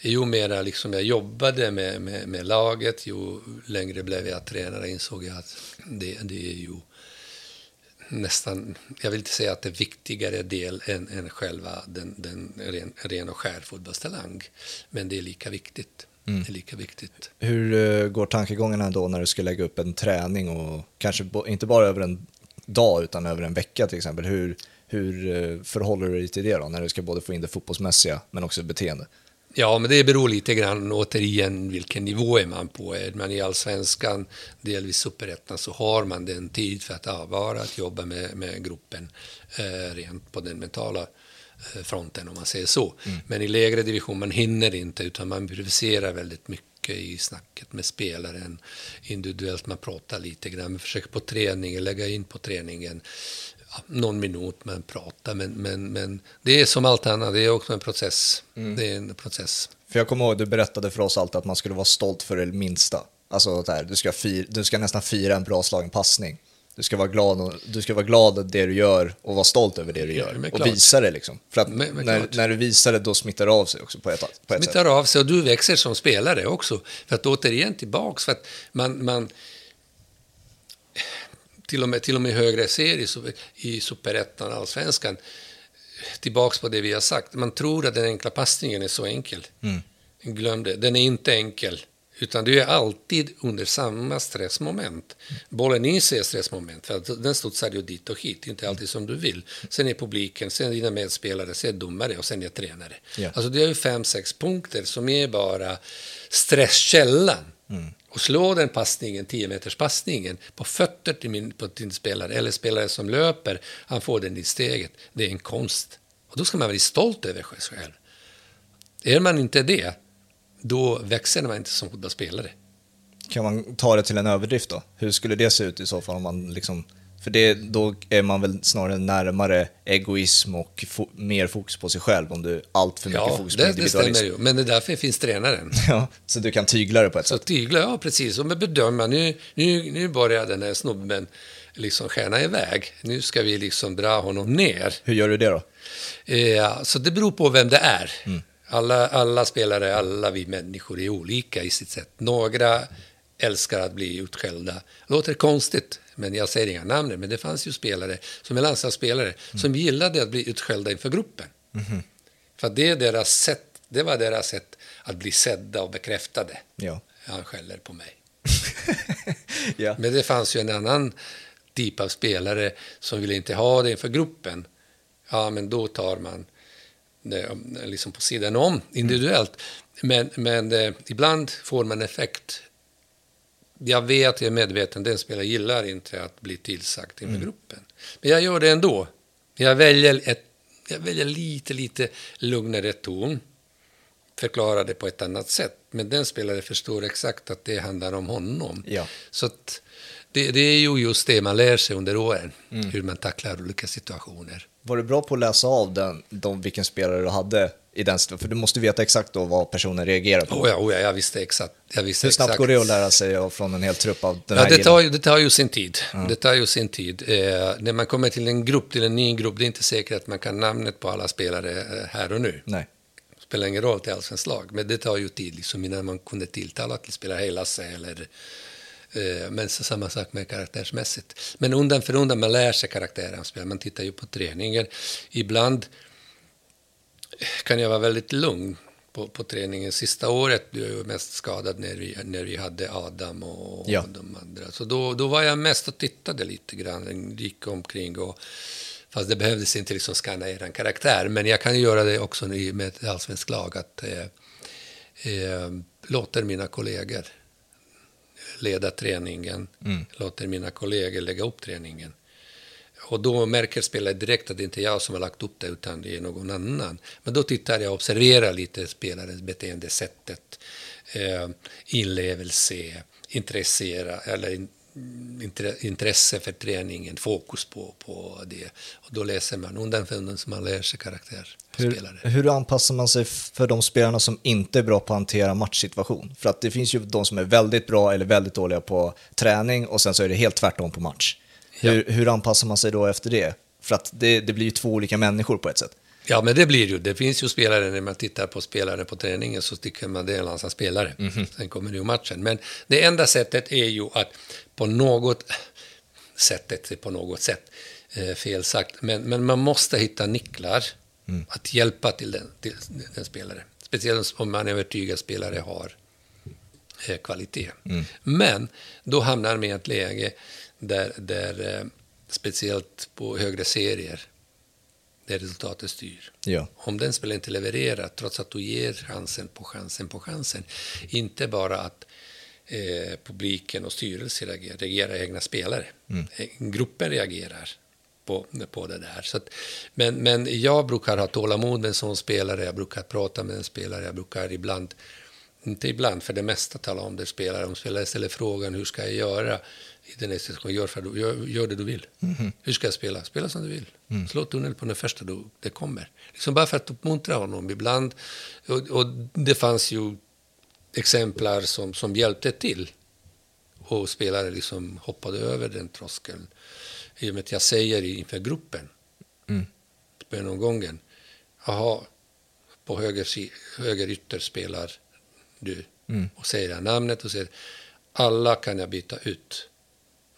ju mer liksom jag jobbade med, med, med laget, ju längre blev jag tränare insåg jag att det, det är ju nästan, jag vill inte säga att det är viktigare del än, än själva den, den ren, ren och skär fotbollstalang. Men det är lika viktigt. Det är lika viktigt. Hur eh, går tankegångarna då när du ska lägga upp en träning och kanske inte bara över en dag utan över en vecka till exempel? Hur, hur eh, förhåller du dig till det då när du ska både få in det fotbollsmässiga men också beteende? Ja, men det beror lite grann återigen vilken nivå är man på. Är man i allsvenskan, delvis superettan, så har man den tid för att avvara, att jobba med, med gruppen eh, rent på den mentala fronten om man säger så. Men i lägre division man hinner inte utan man improviserar väldigt mycket i snacket med spelaren. Individuellt man pratar lite grann, man försöker på träningen, lägga in på träningen ja, någon minut man pratar. Men, men, men det är som allt annat, det är också en process. Det är en process. För jag kommer ihåg, du berättade för oss alltid att man skulle vara stolt för det minsta. Alltså där, du, ska fir, du ska nästan fira en bra slagen passning. Du ska vara glad, och, du ska vara glad över det du gör och vara stolt över det du Ja, gör. men och visa det liksom. För att Men- men när, när du visar det, då smittar det av sig också på ett, på ett sätt. smittar av sig och du växer som spelare också. För att återigen tillbaks, för att man, man till och med, till och med högre serier i superettan, allsvenskan, tillbaks på det vi har sagt. Man tror att den enkla passningen är så enkel. Mm. Glöm det, den är inte enkel. Utan du är alltid under samma stressmoment. Bollen i sig är stressmoment, för att den studsar ju dit och hit, inte alltid som du vill. Sen är publiken, sen är dina medspelare, sen är domare och sen är tränare. Ja. Alltså det är ju fem, sex punkter som är bara stresskällan. Och slå den passningen, 10 meters passningen, på fötter till min, på din spelare, eller spelare som löper, han får den i steget. Det är en konst. Och då ska man vara stolt över sig själv. Är man inte det, då växer man inte som fotbollsspelare. Kan man ta det till en överdrift då? Hur skulle det se ut i så fall om man liksom... För det, då är man väl snarare närmare egoism och fo- mer fokus på sig själv om du allt för mycket Ja, fokus på det, det individualism. stämmer ju. Men det är därför finns tränaren. Ja, så du kan tygla det på ett Så sätt. tygla, ja precis. Och med bedöma, nu, nu, nu börjar den här snubben liksom skärna iväg. Nu ska vi liksom dra honom ner. Hur gör du det då? Eh, så det beror på vem det är. Alla, alla spelare, alla vi människor är olika i sitt sätt. Några älskar att bli utskällda. Låter konstigt, men jag säger inga namn. Men det fanns ju spelare, som är landslagsspelare, som gillade att bli utskällda inför gruppen. För att det, är deras sätt, det var deras sätt att bli sedda och bekräftade. Ja. Han skäller på mig. ja. Men det fanns ju en annan typ av spelare som ville inte ha det inför gruppen. Ja, men då tar man liksom på sidan om individuellt. Men, men eh, ibland får man effekt. Jag vet, jag är medveten, den spelare gillar inte att bli tillsagt inför gruppen. Men jag gör det ändå. Jag väljer, ett, jag väljer lite, lite lugnare ton. Förklarar det på ett annat sätt. Men den spelaren förstår exakt att det handlar om honom. Ja. Så att det, det är ju just det man lär sig under åren. Hur man tacklar olika situationer. Var du bra på att läsa av den, de, vilken spelare du hade i den situationen? För du måste veta exakt då vad personen reagerar på. Oh ja, oh ja, jag visste exakt. Jag visste Hur snabbt exakt. går det att lära sig från en hel trupp av den Ja, här det, tar, ju- det tar ju sin tid. Det tar ju sin tid. Eh, när man kommer till en grupp, till en ny grupp, det är inte säkert att man kan namnet på alla spelare eh, här och nu. Nej. Det spelar ingen roll till allsvenskt lag, men det tar ju tid liksom, innan man kunde tilltala till spelare hela sig eller men så samma sak med karaktärsmässigt. Men undan för undan man lär sig karaktären. Man tittar ju på träningen. Ibland kan jag vara väldigt lugn på, på träningen. Sista året blev jag mest skadad när vi, när vi hade Adam och Ja. de andra. Så då, då var jag mest och tittade lite grann, gick omkring och Fast det behövdes inte liksom skanna er karaktär, men jag kan göra det också med ett allsvenskt lag, att eh, eh, låter mina kollegor leda träningen, Mm. låter mina kollegor lägga upp träningen. Och då märker spelare direkt att det inte är jag som har lagt upp det, utan det är någon annan. Men då tittar jag och observerar lite spelarens beteendesättet, eh, inlevelse, intressera, eller in, intresse för träningen, fokus på, på det. Och då läser man undan för undan så man lär sig karaktär på Hur, spelare. hur anpassar man sig för de spelarna som inte är bra på att hantera matchsituation? För att det finns ju de som är väldigt bra eller väldigt dåliga på träning och sen så är det helt tvärtom på match. Hur, hur anpassar man sig då efter det? För att det, det blir ju två olika människor på ett sätt. Ja, men det blir ju. Det finns ju spelare, när man tittar på spelare på träningen så tycker man det är en landslagsspelare. Sen kommer det ju matchen. Men det enda sättet är ju att på något sättet, är på något sätt, eh, fel sagt, men, men man måste hitta nycklar att hjälpa till den, till den spelare. Speciellt om man är övertygad spelare har eh, kvalitet. Men då hamnar man i ett läge där, där eh, speciellt på högre serier, där resultatet styr. Ja. Om den spelaren inte levererar, trots att du ger chansen på chansen på chansen, inte bara att eh, publiken och styrelsen reagerar, reagerar egna spelare. Eh, Gruppen reagerar på, på det där. Så att, men, men jag brukar ha tålamod med en sån spelare, jag brukar prata med en spelare, jag brukar ibland, inte ibland, för det mesta tala om det spelare. Om spelare ställer frågan hur ska jag göra i den här situationen, gör, för, gör, gör det du vill. Mhm. Hur ska jag spela? Spela som du vill. Mm. Slå tunnel på den första du, det kommer. Liksom bara för att uppmuntra honom ibland. Och, och det fanns ju exemplar som, som hjälpte till. Och spelare liksom hoppade över den tröskeln. I och med att jag säger inför gruppen, Mm. på genomgången, jaha, på höger, höger ytter spelar du. Mm. Och säger jag namnet och säger, alla kan jag byta ut,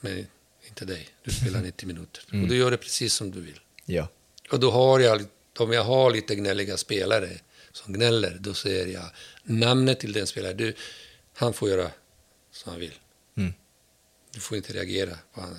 men inte dig. Du spelar 90 minuter. Mm. Och du gör det precis som du vill. Ja. Och då har jag, om jag har lite gnälliga spelare som gnäller, då säger jag namnet till den spelaren. Du, han får göra som han vill. Mm. Du får inte reagera. på han.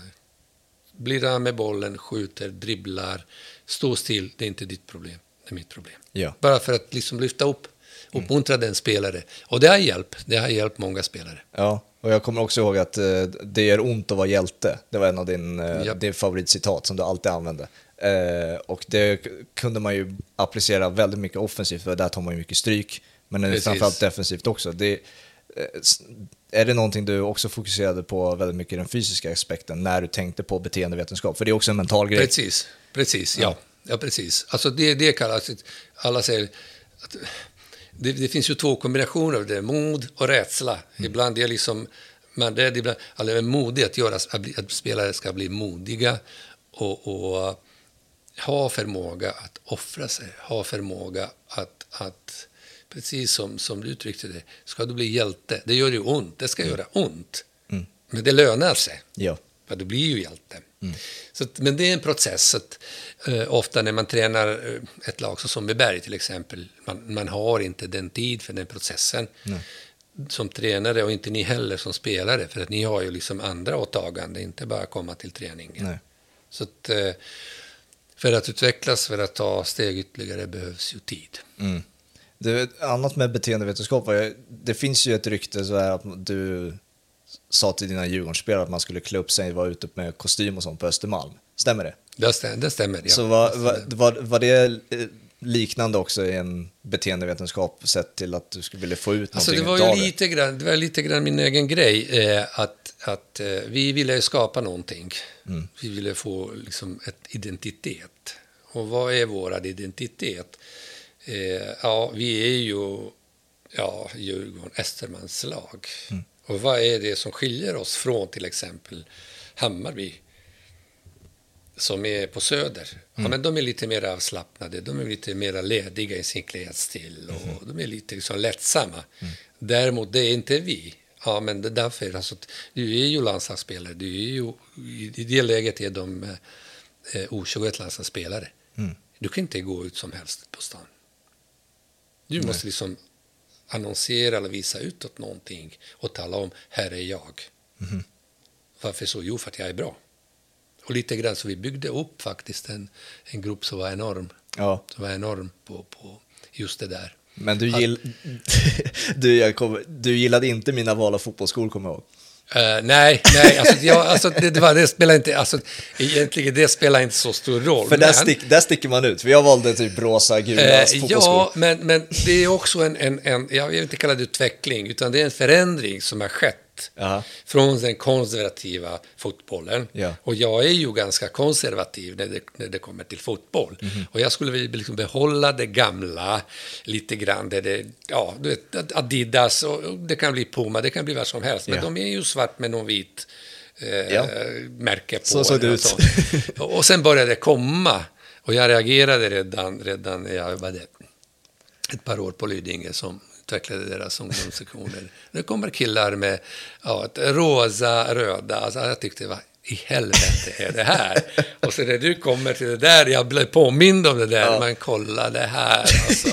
Blir han med bollen, skjuter, dribblar, stå still, det är inte ditt problem. Det är mitt problem. Ja. Bara för att liksom lyfta upp, uppmuntra den spelare. Och det har hjälpt. Det har hjälpt många spelare. Ja, och jag kommer också ihåg att eh, det gör ont att vara hjälte. Det var en av din, eh, Japp. din favoritcitat som du alltid använde. Eh, och det kunde man ju applicera väldigt mycket offensivt, för där tar man ju mycket stryk. Men Precis. framförallt defensivt också. Det, eh, är det någonting du också fokuserade på väldigt mycket i den fysiska aspekten när du tänkte på beteendevetenskap? För det är också en mental grej. Precis, precis, ja. Ja. Ja, precis. Alltså det, det kallas, alla säger att det, det finns ju två kombinationer av det, mod och rädsla. Ibland är liksom, man rädd, ibland, alla är modiga att, göra, att, spelare ska bli modiga och, och ha förmåga att offra sig, ha förmåga att, att precis som, som du uttryckte det, ska du bli hjälte, det gör ju ont, det ska göra ont, Mm. men det lönar sig. Ja. För du blir ju hjälte. Så att, men det är en process. Så att, eh, ofta när man tränar eh, ett lag som Sundbyberg till exempel, man, man har inte den tid för den processen som tränare och inte ni heller som spelare, för att ni har ju liksom andra åtaganden, inte bara komma till träningen. Nej. Så att, eh, för att utvecklas, för att ta steg ytterligare behövs ju tid. Mm. Det, annat med beteendevetenskap, det finns ju ett rykte så här att du sa till dina Djurgårdsspelare att man skulle klä upp sig och vara ute med kostym och sånt på Östermalm. Stämmer det? Det stämmer, det stämmer ja. Så var, Det var, var, var det eh, liknande också i en beteendevetenskap sett till att du skulle vilja få ut Alltså det någonting var ju utav lite grann, det var lite grann min egen grej, eh, att, att eh, vi ville skapa någonting. Mm. Vi ville få liksom ett identitet. Och vad är vår identitet? Eh, ja, vi är ju ja, Djurgården, Östermans lag. Mm. Och vad är det som skiljer oss från till exempel Hammarby? som är på Söder. Ja, men de är lite mer avslappnade, de är lite mer lediga i sin klädstil och de är lite liksom lättsamma. Däremot, det är inte vi. Ja, men det är därför, alltså, du är ju landslagsspelare, du är ju, i det läget är de eh, O21 landslagsspelare. Mm. Du kan inte gå ut som helst på stan. Du måste liksom annonsera eller visa utåt någonting och tala om, här är jag. Mhm. Varför så? Jo, för att jag är bra. Och lite grann så vi byggde upp faktiskt en, en grupp som var enorm. Ja, Som var enorm på, på just det där. men du, gill... du, jag kommer... du gillade inte mina val av fotbollsskor, kommer jag ihåg. Eh, nej, nej, alltså, jag, alltså det, det, var, det spelar inte, alltså egentligen det spelar inte så stor roll. För där, men- stick, där sticker man ut, för jag valde typ rosa, gula fotbollsskor. ja, men, men det är också en, en, en, jag vill inte kalla det utveckling, utan det är en förändring som har skett Jaha. från den konservativa fotbollen. Ja. Och jag är ju ganska konservativ när det, när det kommer till fotboll. Mhm. Och jag skulle vilja liksom behålla det gamla lite grann. Det, det, ja, Adidas, och och det kan bli Puma, det kan bli vad som helst. Men Ja. de är ju svart med någon vit eh, Ja. märke på. Så såg det och ut. så. Och sen började det komma. Och jag reagerade redan, redan när jag jobbade ett par år på Lidingö som utvecklade deras ungdomssektioner. Nu kommer killar med ja, rosa, röda. Alltså, jag tyckte, vad i helvete är det här? Och så när du kommer till det där, jag blev påmind om det där, Ja. men kolla det här alltså.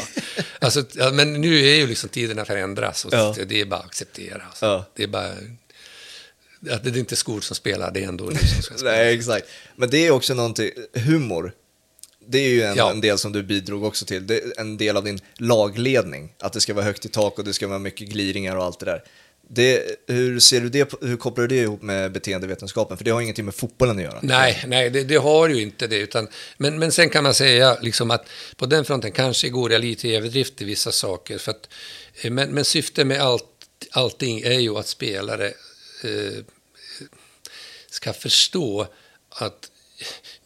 alltså ja, men nu är ju liksom tiderna förändras och Ja. det är bara att acceptera. Alltså. Det är bara... Att det är inte skor som spelar, det är ändå du som ska spela. Nej, exakt. Men det är också någonting, humor. Det är ju en, Ja. en del som du bidrog också till. Det är en del av din lagledning. Att det ska vara högt i tak och det ska vara mycket gliringar och allt det där. Det, hur ser du det, hur kopplar du det ihop med beteendevetenskapen? För det har ingenting med fotbollen att göra. Nej, nej det, det har ju inte det. Utan, men, men sen kan man säga liksom att på den fronten kanske går jag lite i överdrift i vissa saker. För att, eh, men, men syftet med allt, allting är ju att spelare eh, ska förstå att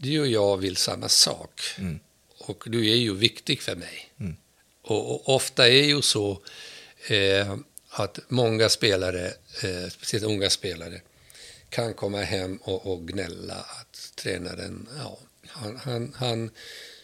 du och jag vill samma sak. Mm. Och du är ju viktig för mig. Mm. Och, och, ofta är ju så eh, att många spelare, eh, speciellt unga spelare, kan komma hem och, och gnälla att tränaren, ja, han, han, han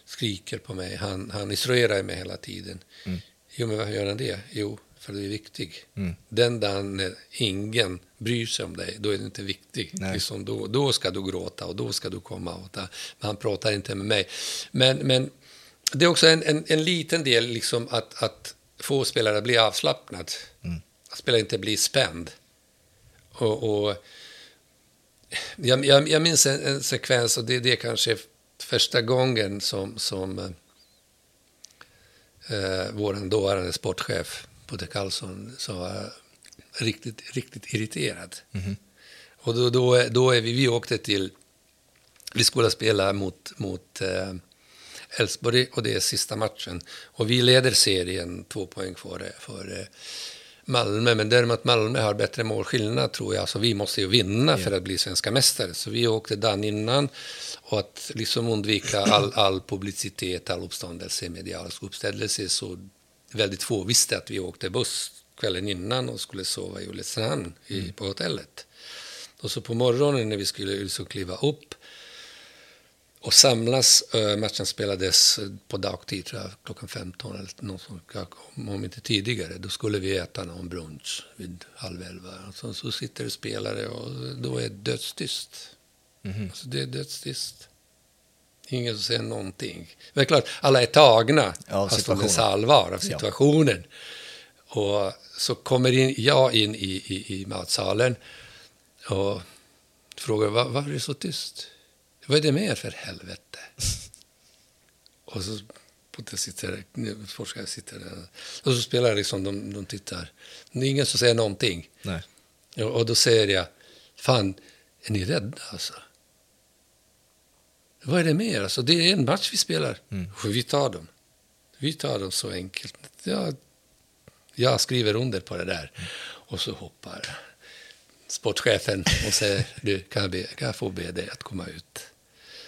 skriker på mig, han, han instruerar mig hela tiden. Mm. Jo, men varför gör han det? Jo, för du är viktig. Mm. Den dagen när ingen bryr sig om dig, då är du inte viktig. Nej. Liksom då, då ska du gråta och då ska du komma. Och ta, men han pratar inte med mig. Men, men det är också en, en, en liten del liksom att, att få spelare att bli avslappnad. Mm. Att spelare inte blir spänd. Och, och jag, jag, jag minns en, en sekvens, och det, det är kanske första gången som, som eh, vår dåvarande sportchef, Putte Karlsson, var riktigt, riktigt irriterad. Mhm. Och då, då, då är vi, vi åkte till, vi skulle spela mot, mot eh, Elfsborg och det är sista matchen. Och vi leder serien två poäng före, före Malmö, men däremot Malmö har bättre målskillnad tror jag, så vi måste ju vinna för att bli svenska mästare. Så vi åkte dagen innan och att liksom undvika all, all publicitet, all uppståndelse, medial uppställelse, så väldigt få visste att vi åkte buss kvällen innan och skulle sova i Ulricehamn i, på hotellet. Och så på morgonen när vi skulle liksom kliva upp och samlas, matchen spelades på dagtid, tror jag, klockan 15 eller något sånt, om inte tidigare. Då skulle vi äta någon brunch vid halv elva. Och så, sitter det spelare och då är det dödstyst. Mhm. Alltså det är dödstyst. Ingen som säger någonting. Men klart, alla är tagna Av situationen. stundens allvar, av Ja. Och så kommer in, jag in i, i, i matsalen och frågar var, varför är det så tyst? Vad är det med er för helvete? och så sitter forskare sitter där. Och så spelar liksom, de, de tittar. Det är ingen som säger någonting. Nej. Och, och då säger jag, fan, är ni rädda alltså? Vad är det med er? Alltså, det är en match vi spelar. Mm. Vi tar dem. Vi tar dem så enkelt. Jag, jag skriver under på det där. Och så hoppar sportchefen och säger, du, kan jag, be, kan jag få be dig att komma ut?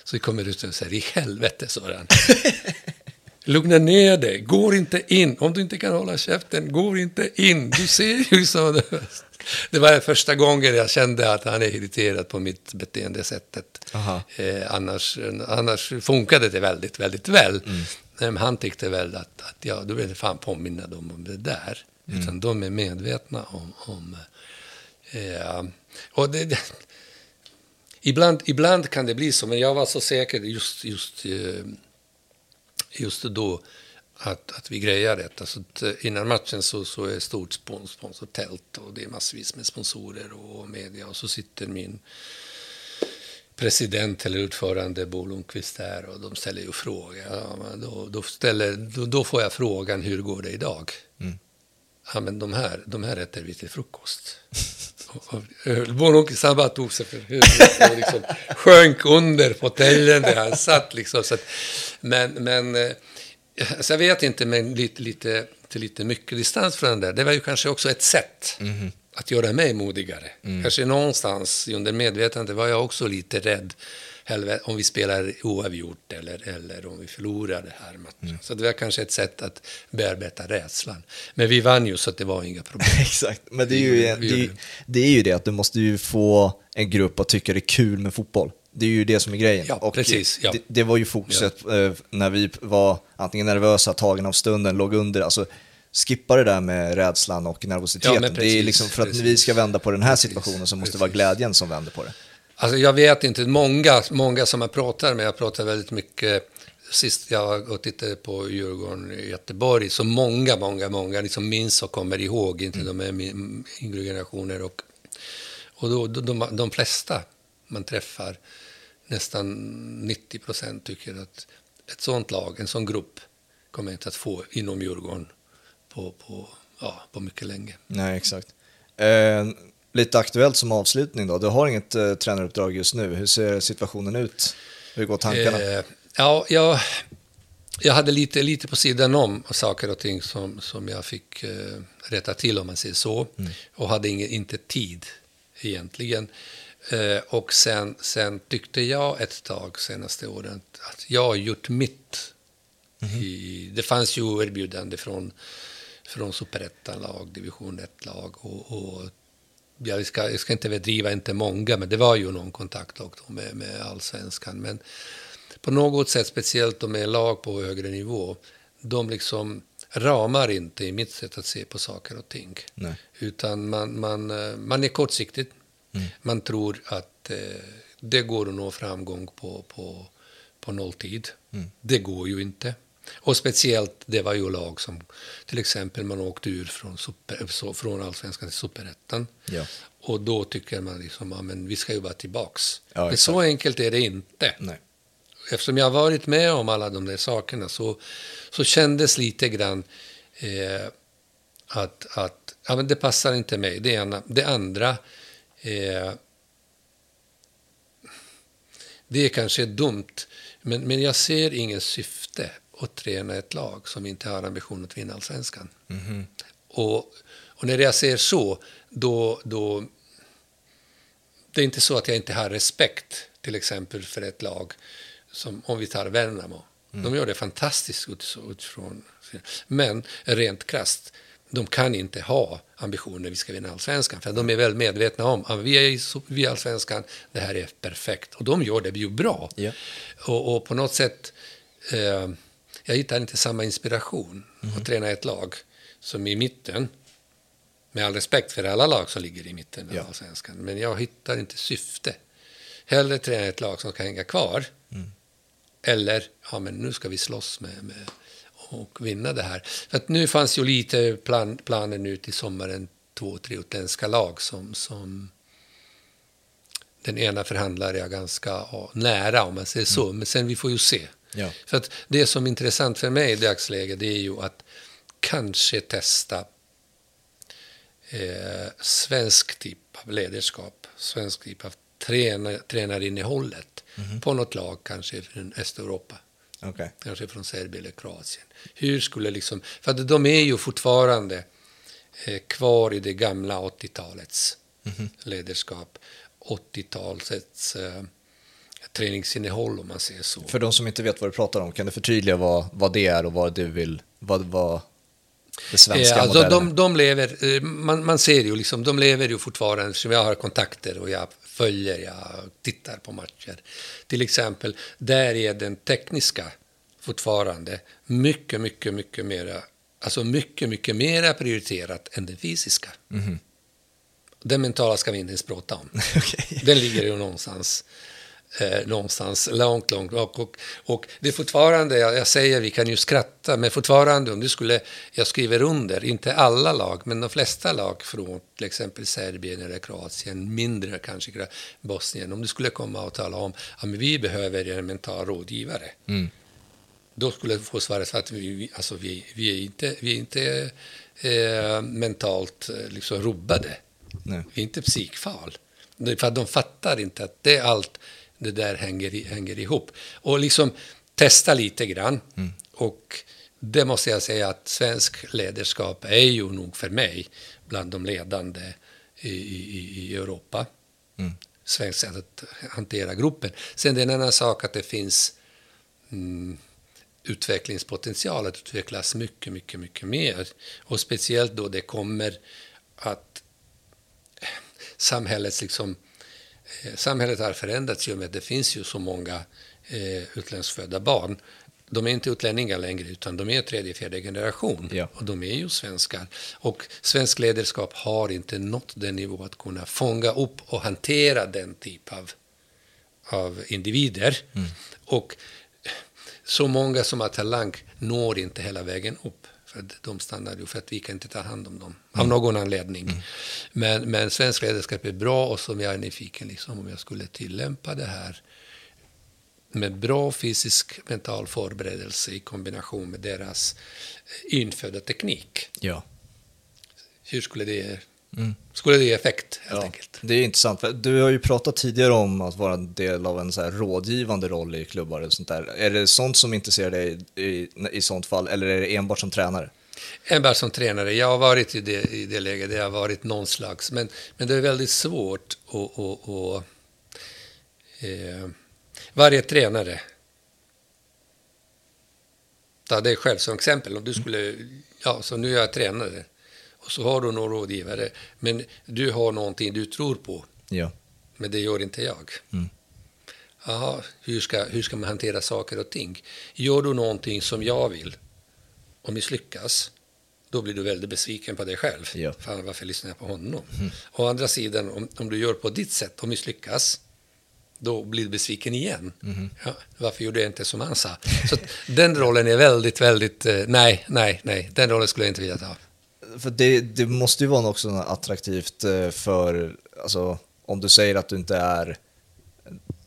Så vi kommer ut och säger, i helvete, sa han. Lugna ner dig, går inte in. Om du inte kan hålla käften, går inte in. Du ser ju så. Det var första gången jag kände att han är irriterad på mitt beteendesättet. Eh, annars, annars funkade det väldigt, väldigt väl. Men han tyckte väl att, att ja, du vill fan påminna dem om det där. Utan de är medvetna om... om eh, och det, det, ibland, ibland kan det bli så, men jag var så säker just, just, eh, just då att, att vi grejar detta. Så eh, innan matchen så, så är stort spons, sponsortält och det är massvis med sponsorer och media och så sitter min president eller ordförande Bo Lundqvist där och de ställer ju frågor. Ja, då, då, ställer, då, då får jag frågan hur går det idag? Mm. Ja, men de här, de här äter vi till frukost. Och, och, och Bo Lundqvist han bara tog sig för huvudet och liksom sjönk under fåtöljen där han satt. Liksom, så att, men men eh, alltså jag vet inte, men lite, lite, till lite mycket distans från den där. Det var ju kanske också ett sätt Mhm. Att göra mig modigare. Mm. Kanske någonstans under medvetandet var jag också lite rädd om vi spelar oavgjort eller, eller om vi förlorar det här matchen. Mm. Så det var kanske ett sätt att bearbeta rädslan. Men vi vann ju så att det var inga problem. Exakt, men det är, ju, det, gjorde. det är ju det att du måste ju få en grupp att tycka det är kul med fotboll. Det är ju det som är grejen. Ja, precis, ja. Det, det var ju fokuset eh, när vi var antingen nervösa, tagna av stunden, låg under. Alltså, skippa det där med rädslan och nervositeten. Ja, men det är precis, liksom för att precis. vi ska vända på den här Precis, situationen så måste det precis. vara glädjen som vänder på det. Alltså jag vet inte, många, många som jag pratar med, jag pratar väldigt mycket, sist jag tittade på Djurgården i Göteborg, så många, många, många liksom minns och kommer ihåg, inte de är min- yngre generationer. Och, och då, de, de, de flesta man träffar, nästan 90 procent tycker att ett sånt lag, en sån grupp, kommer inte att få inom Djurgården på, på, ja, på mycket länge. Nej, exakt. Eh, lite aktuellt som avslutning då. Du har inget eh, tränaruppdrag just nu. Hur ser situationen ut? Hur går tankarna? Eh, ja, jag, jag hade lite, lite på sidan om saker och ting som, som jag fick eh, rätta till, om man säger så. Mm. Och hade ing, inte tid, egentligen. Eh, och sen, sen tyckte jag ett tag, senaste åren, att jag har gjort mitt. I, det fanns ju erbjudande från, från superettan-lag, division 1-lag och, och jag ska, jag ska inte bedriva inte många, men det var ju någon kontakt också med, med allsvenskan. Men på något sätt, speciellt med lag på högre nivå, de liksom ramar inte i mitt sätt att se på saker och ting. Nej. Utan man, man, eh, man är kortsiktig. Mm. Man tror att eh, det går att nå framgång på, på, på nolltid. Mm. Det går ju inte. Och speciellt, det var ju lag som till exempel man åkte ur från, super, från allsvenskan till superettan. Ja. Och då tycker man liksom, ja, men vi ska ju bara tillbaks. Ja, men så enkelt är det inte. Nej. Eftersom jag har varit med om alla de där sakerna så, så kändes lite grann eh, att, att ja, men det passar inte mig. Det, ena. det andra, eh, det är kanske dumt, men, men jag ser ingen syfte att träna ett lag som inte har ambition att vinna allsvenskan. Mhm. Och, och när jag ser så, då, då... Det är inte så att jag inte har respekt, till exempel för ett lag som, om vi tar Värnamo. De gör det fantastiskt ut- utifrån... Men rent krasst, de kan inte ha ambitioner vi ska vinna allsvenskan. För de är väl medvetna om att vi är i so- vi är allsvenskan, det här är perfekt. Och de gör det ju bra. Ja. Och, och på något sätt, eh, jag hittar inte samma inspiration att träna ett lag som i mitten. Med all respekt för alla lag som ligger i mitten av Ja. allsvenskan. Men jag hittar inte syfte. Hellre träna ett lag som kan hänga kvar. Mm. Eller, ja men nu ska vi slåss med, med och vinna det här. För att nu fanns ju lite plan, planer nu till sommaren, två, tre utländska lag som, som den ena förhandlar jag ganska nära om man säger så, men sen vi får ju se. Ja. För att det som är intressant för mig i dagsläget det är ju att kanske testa eh, svensk typ av ledarskap, svensk typ av tränar, tränarinnehållet på något lag, kanske från Östeuropa, Okej. kanske från Serbien eller Kroatien. Hur skulle liksom, för att de är ju fortfarande eh, kvar i det gamla 80-talets ledarskap, 80-talets eh, träningsinnehåll om man säger så. För de som inte vet vad du pratar om, kan du förtydliga vad, vad det är och vad du vill, vad, vad det svenska Eh, alltså, de, de lever, eh, man, man ser ju liksom, de lever ju fortfarande, som jag har kontakter och jag följer, jag tittar på matcher. Till exempel, där är den tekniska fortfarande mycket, mycket, mycket mera, alltså mycket, mycket mera prioriterat än den fysiska. Mhm. Den mentala ska vi inte ens prata om. Okej. Den ligger ju någonstans, eh, någonstans långt, långt bak. Och, och det är fortfarande, jag, jag säger, vi kan ju skratta, men fortfarande om du skulle, jag skriver under, inte alla lag, men de flesta lag från till exempel Serbien eller Kroatien, mindre kanske Bosnien, om du skulle komma och tala om att vi behöver en mental rådgivare, Mm. då skulle jag få svaret att vi, alltså vi, vi är inte, vi är inte eh, mentalt eh, liksom rubbade. Nej. Vi är inte psykfall. Är För att de fattar inte att det allt det där hänger, hänger ihop. Och liksom testa lite grann. Och det måste jag säga att svensk ledarskap är ju nog för mig bland de ledande i, i, i Europa. Mm. Svenskt sätt att hantera gruppen. Sen det är en annan sak att det finns mm, utvecklingspotential att utvecklas mycket, mycket, mycket mer. Och speciellt då det kommer att samhällets liksom, eh, samhället har förändrats i och med att det finns ju så många eh, utlandsfödda barn. De är inte utlänningar längre, utan de är tredje, fjärde generation. Ja. Och de är ju svenskar. Och svensk ledarskap har inte nått den nivå att kunna fånga upp och hantera den typ av, av individer. Och så många som har talang når inte hela vägen upp. För att de stannar ju för att vi kan inte ta hand om dem. Av någon anledning. Men, men svensk ledarskap är bra och som jag är nyfiken liksom, om jag skulle tillämpa det här med bra fysisk mental förberedelse i kombination med deras infödda teknik. Ja. Hur skulle det Skulle det ge effekt helt Ja, enkelt. det är intressant. För du har ju pratat tidigare om att vara en del av en så här rådgivande roll i klubbar och sånt där. Är det sånt som intresserar dig i, i sånt fall, eller är det enbart som tränare? Enbart som tränare. Jag har varit i det, i det läget, det har varit någon slags, men, men det är väldigt svårt att... att, att eh, varje tränare, ta dig själv som exempel, om du skulle, ja, så nu är jag tränare, och så har du någon rådgivare, men du har någonting du tror på, Ja. men det gör inte jag. Mm. Jaha, hur ska, hur ska man hantera saker och ting? Gör du någonting som jag vill och misslyckas, då blir du väldigt besviken på dig själv. Ja. Fan, varför lyssnar jag på honom? Å andra sidan, om, om du gör på ditt sätt och misslyckas, då blir du besviken igen. Ja, varför gjorde jag inte som han sa? Så den rollen är väldigt, väldigt... Eh, nej, nej, nej. Den rollen skulle jag inte vilja ta. För det, det måste ju vara också något attraktivt eh, för, alltså om du säger att du inte är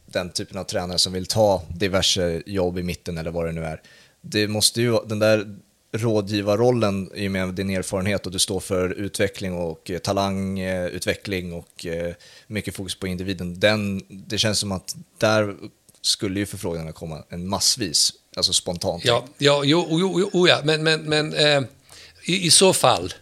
den typen av tränare som vill ta diverse jobb i mitten eller vad det nu är. Det måste ju, den där rådgivarrollen i och med din erfarenhet och du står för utveckling och eh, talangutveckling och eh, mycket fokus på individen. Den, det känns som att där skulle ju förfrågningarna komma en massvis, alltså spontant. Ja, ja jo, jo, jo, jo ja. men, men, men eh, i, i så fall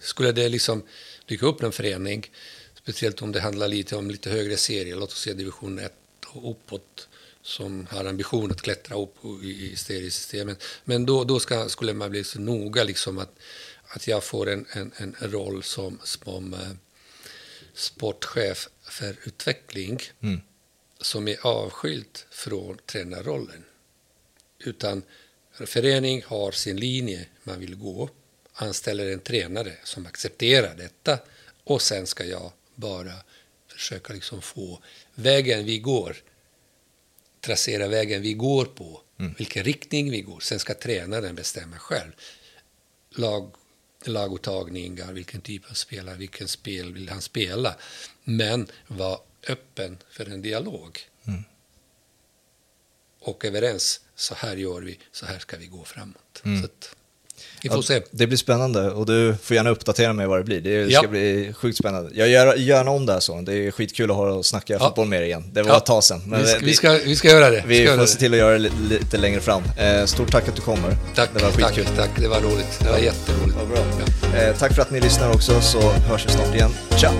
skulle det liksom dyka upp en förening, speciellt om det handlar lite om lite högre serier, låt oss säga division 1 och uppåt, som har ambition att klättra upp i, i seriesystemet. Men då, då ska, skulle man bli så noga liksom att, att jag får en, en, en roll som, som eh, sportchef för utveckling Mm. som är avskild från tränarrollen. Utan förening har sin linje man vill gå, anställer en tränare som accepterar detta och sen ska jag bara försöka liksom få vägen vi går, tracera vägen vi går på, vilken riktning vi går. Sen ska tränaren bestämma själv. Lag, laguttagningar, vilken typ av spelare, vilken spel vill han spela. Men var öppen för en dialog. Och överens, så här gör vi, så här ska vi gå framåt. Så att, vi får Ja, se. Det blir spännande och du får gärna uppdatera mig vad det blir. Det Ja. ska bli sjukt spännande. Jag gör gärna om det här så. Det är skitkul att höra och snacka Ja. fotboll med er igen. Det var Ja. ett tag sedan. Men vi, ska, vi, ska, vi ska göra det. vi göra får det. se till att göra det li- lite längre fram. Eh, stort tack att du kommer. Tack, det var tack, skitkul. tack. Det var roligt. Det var jätteroligt. Vad bra. Ja. Eh, tack för att ni lyssnar också så hörs vi snart igen. Tja!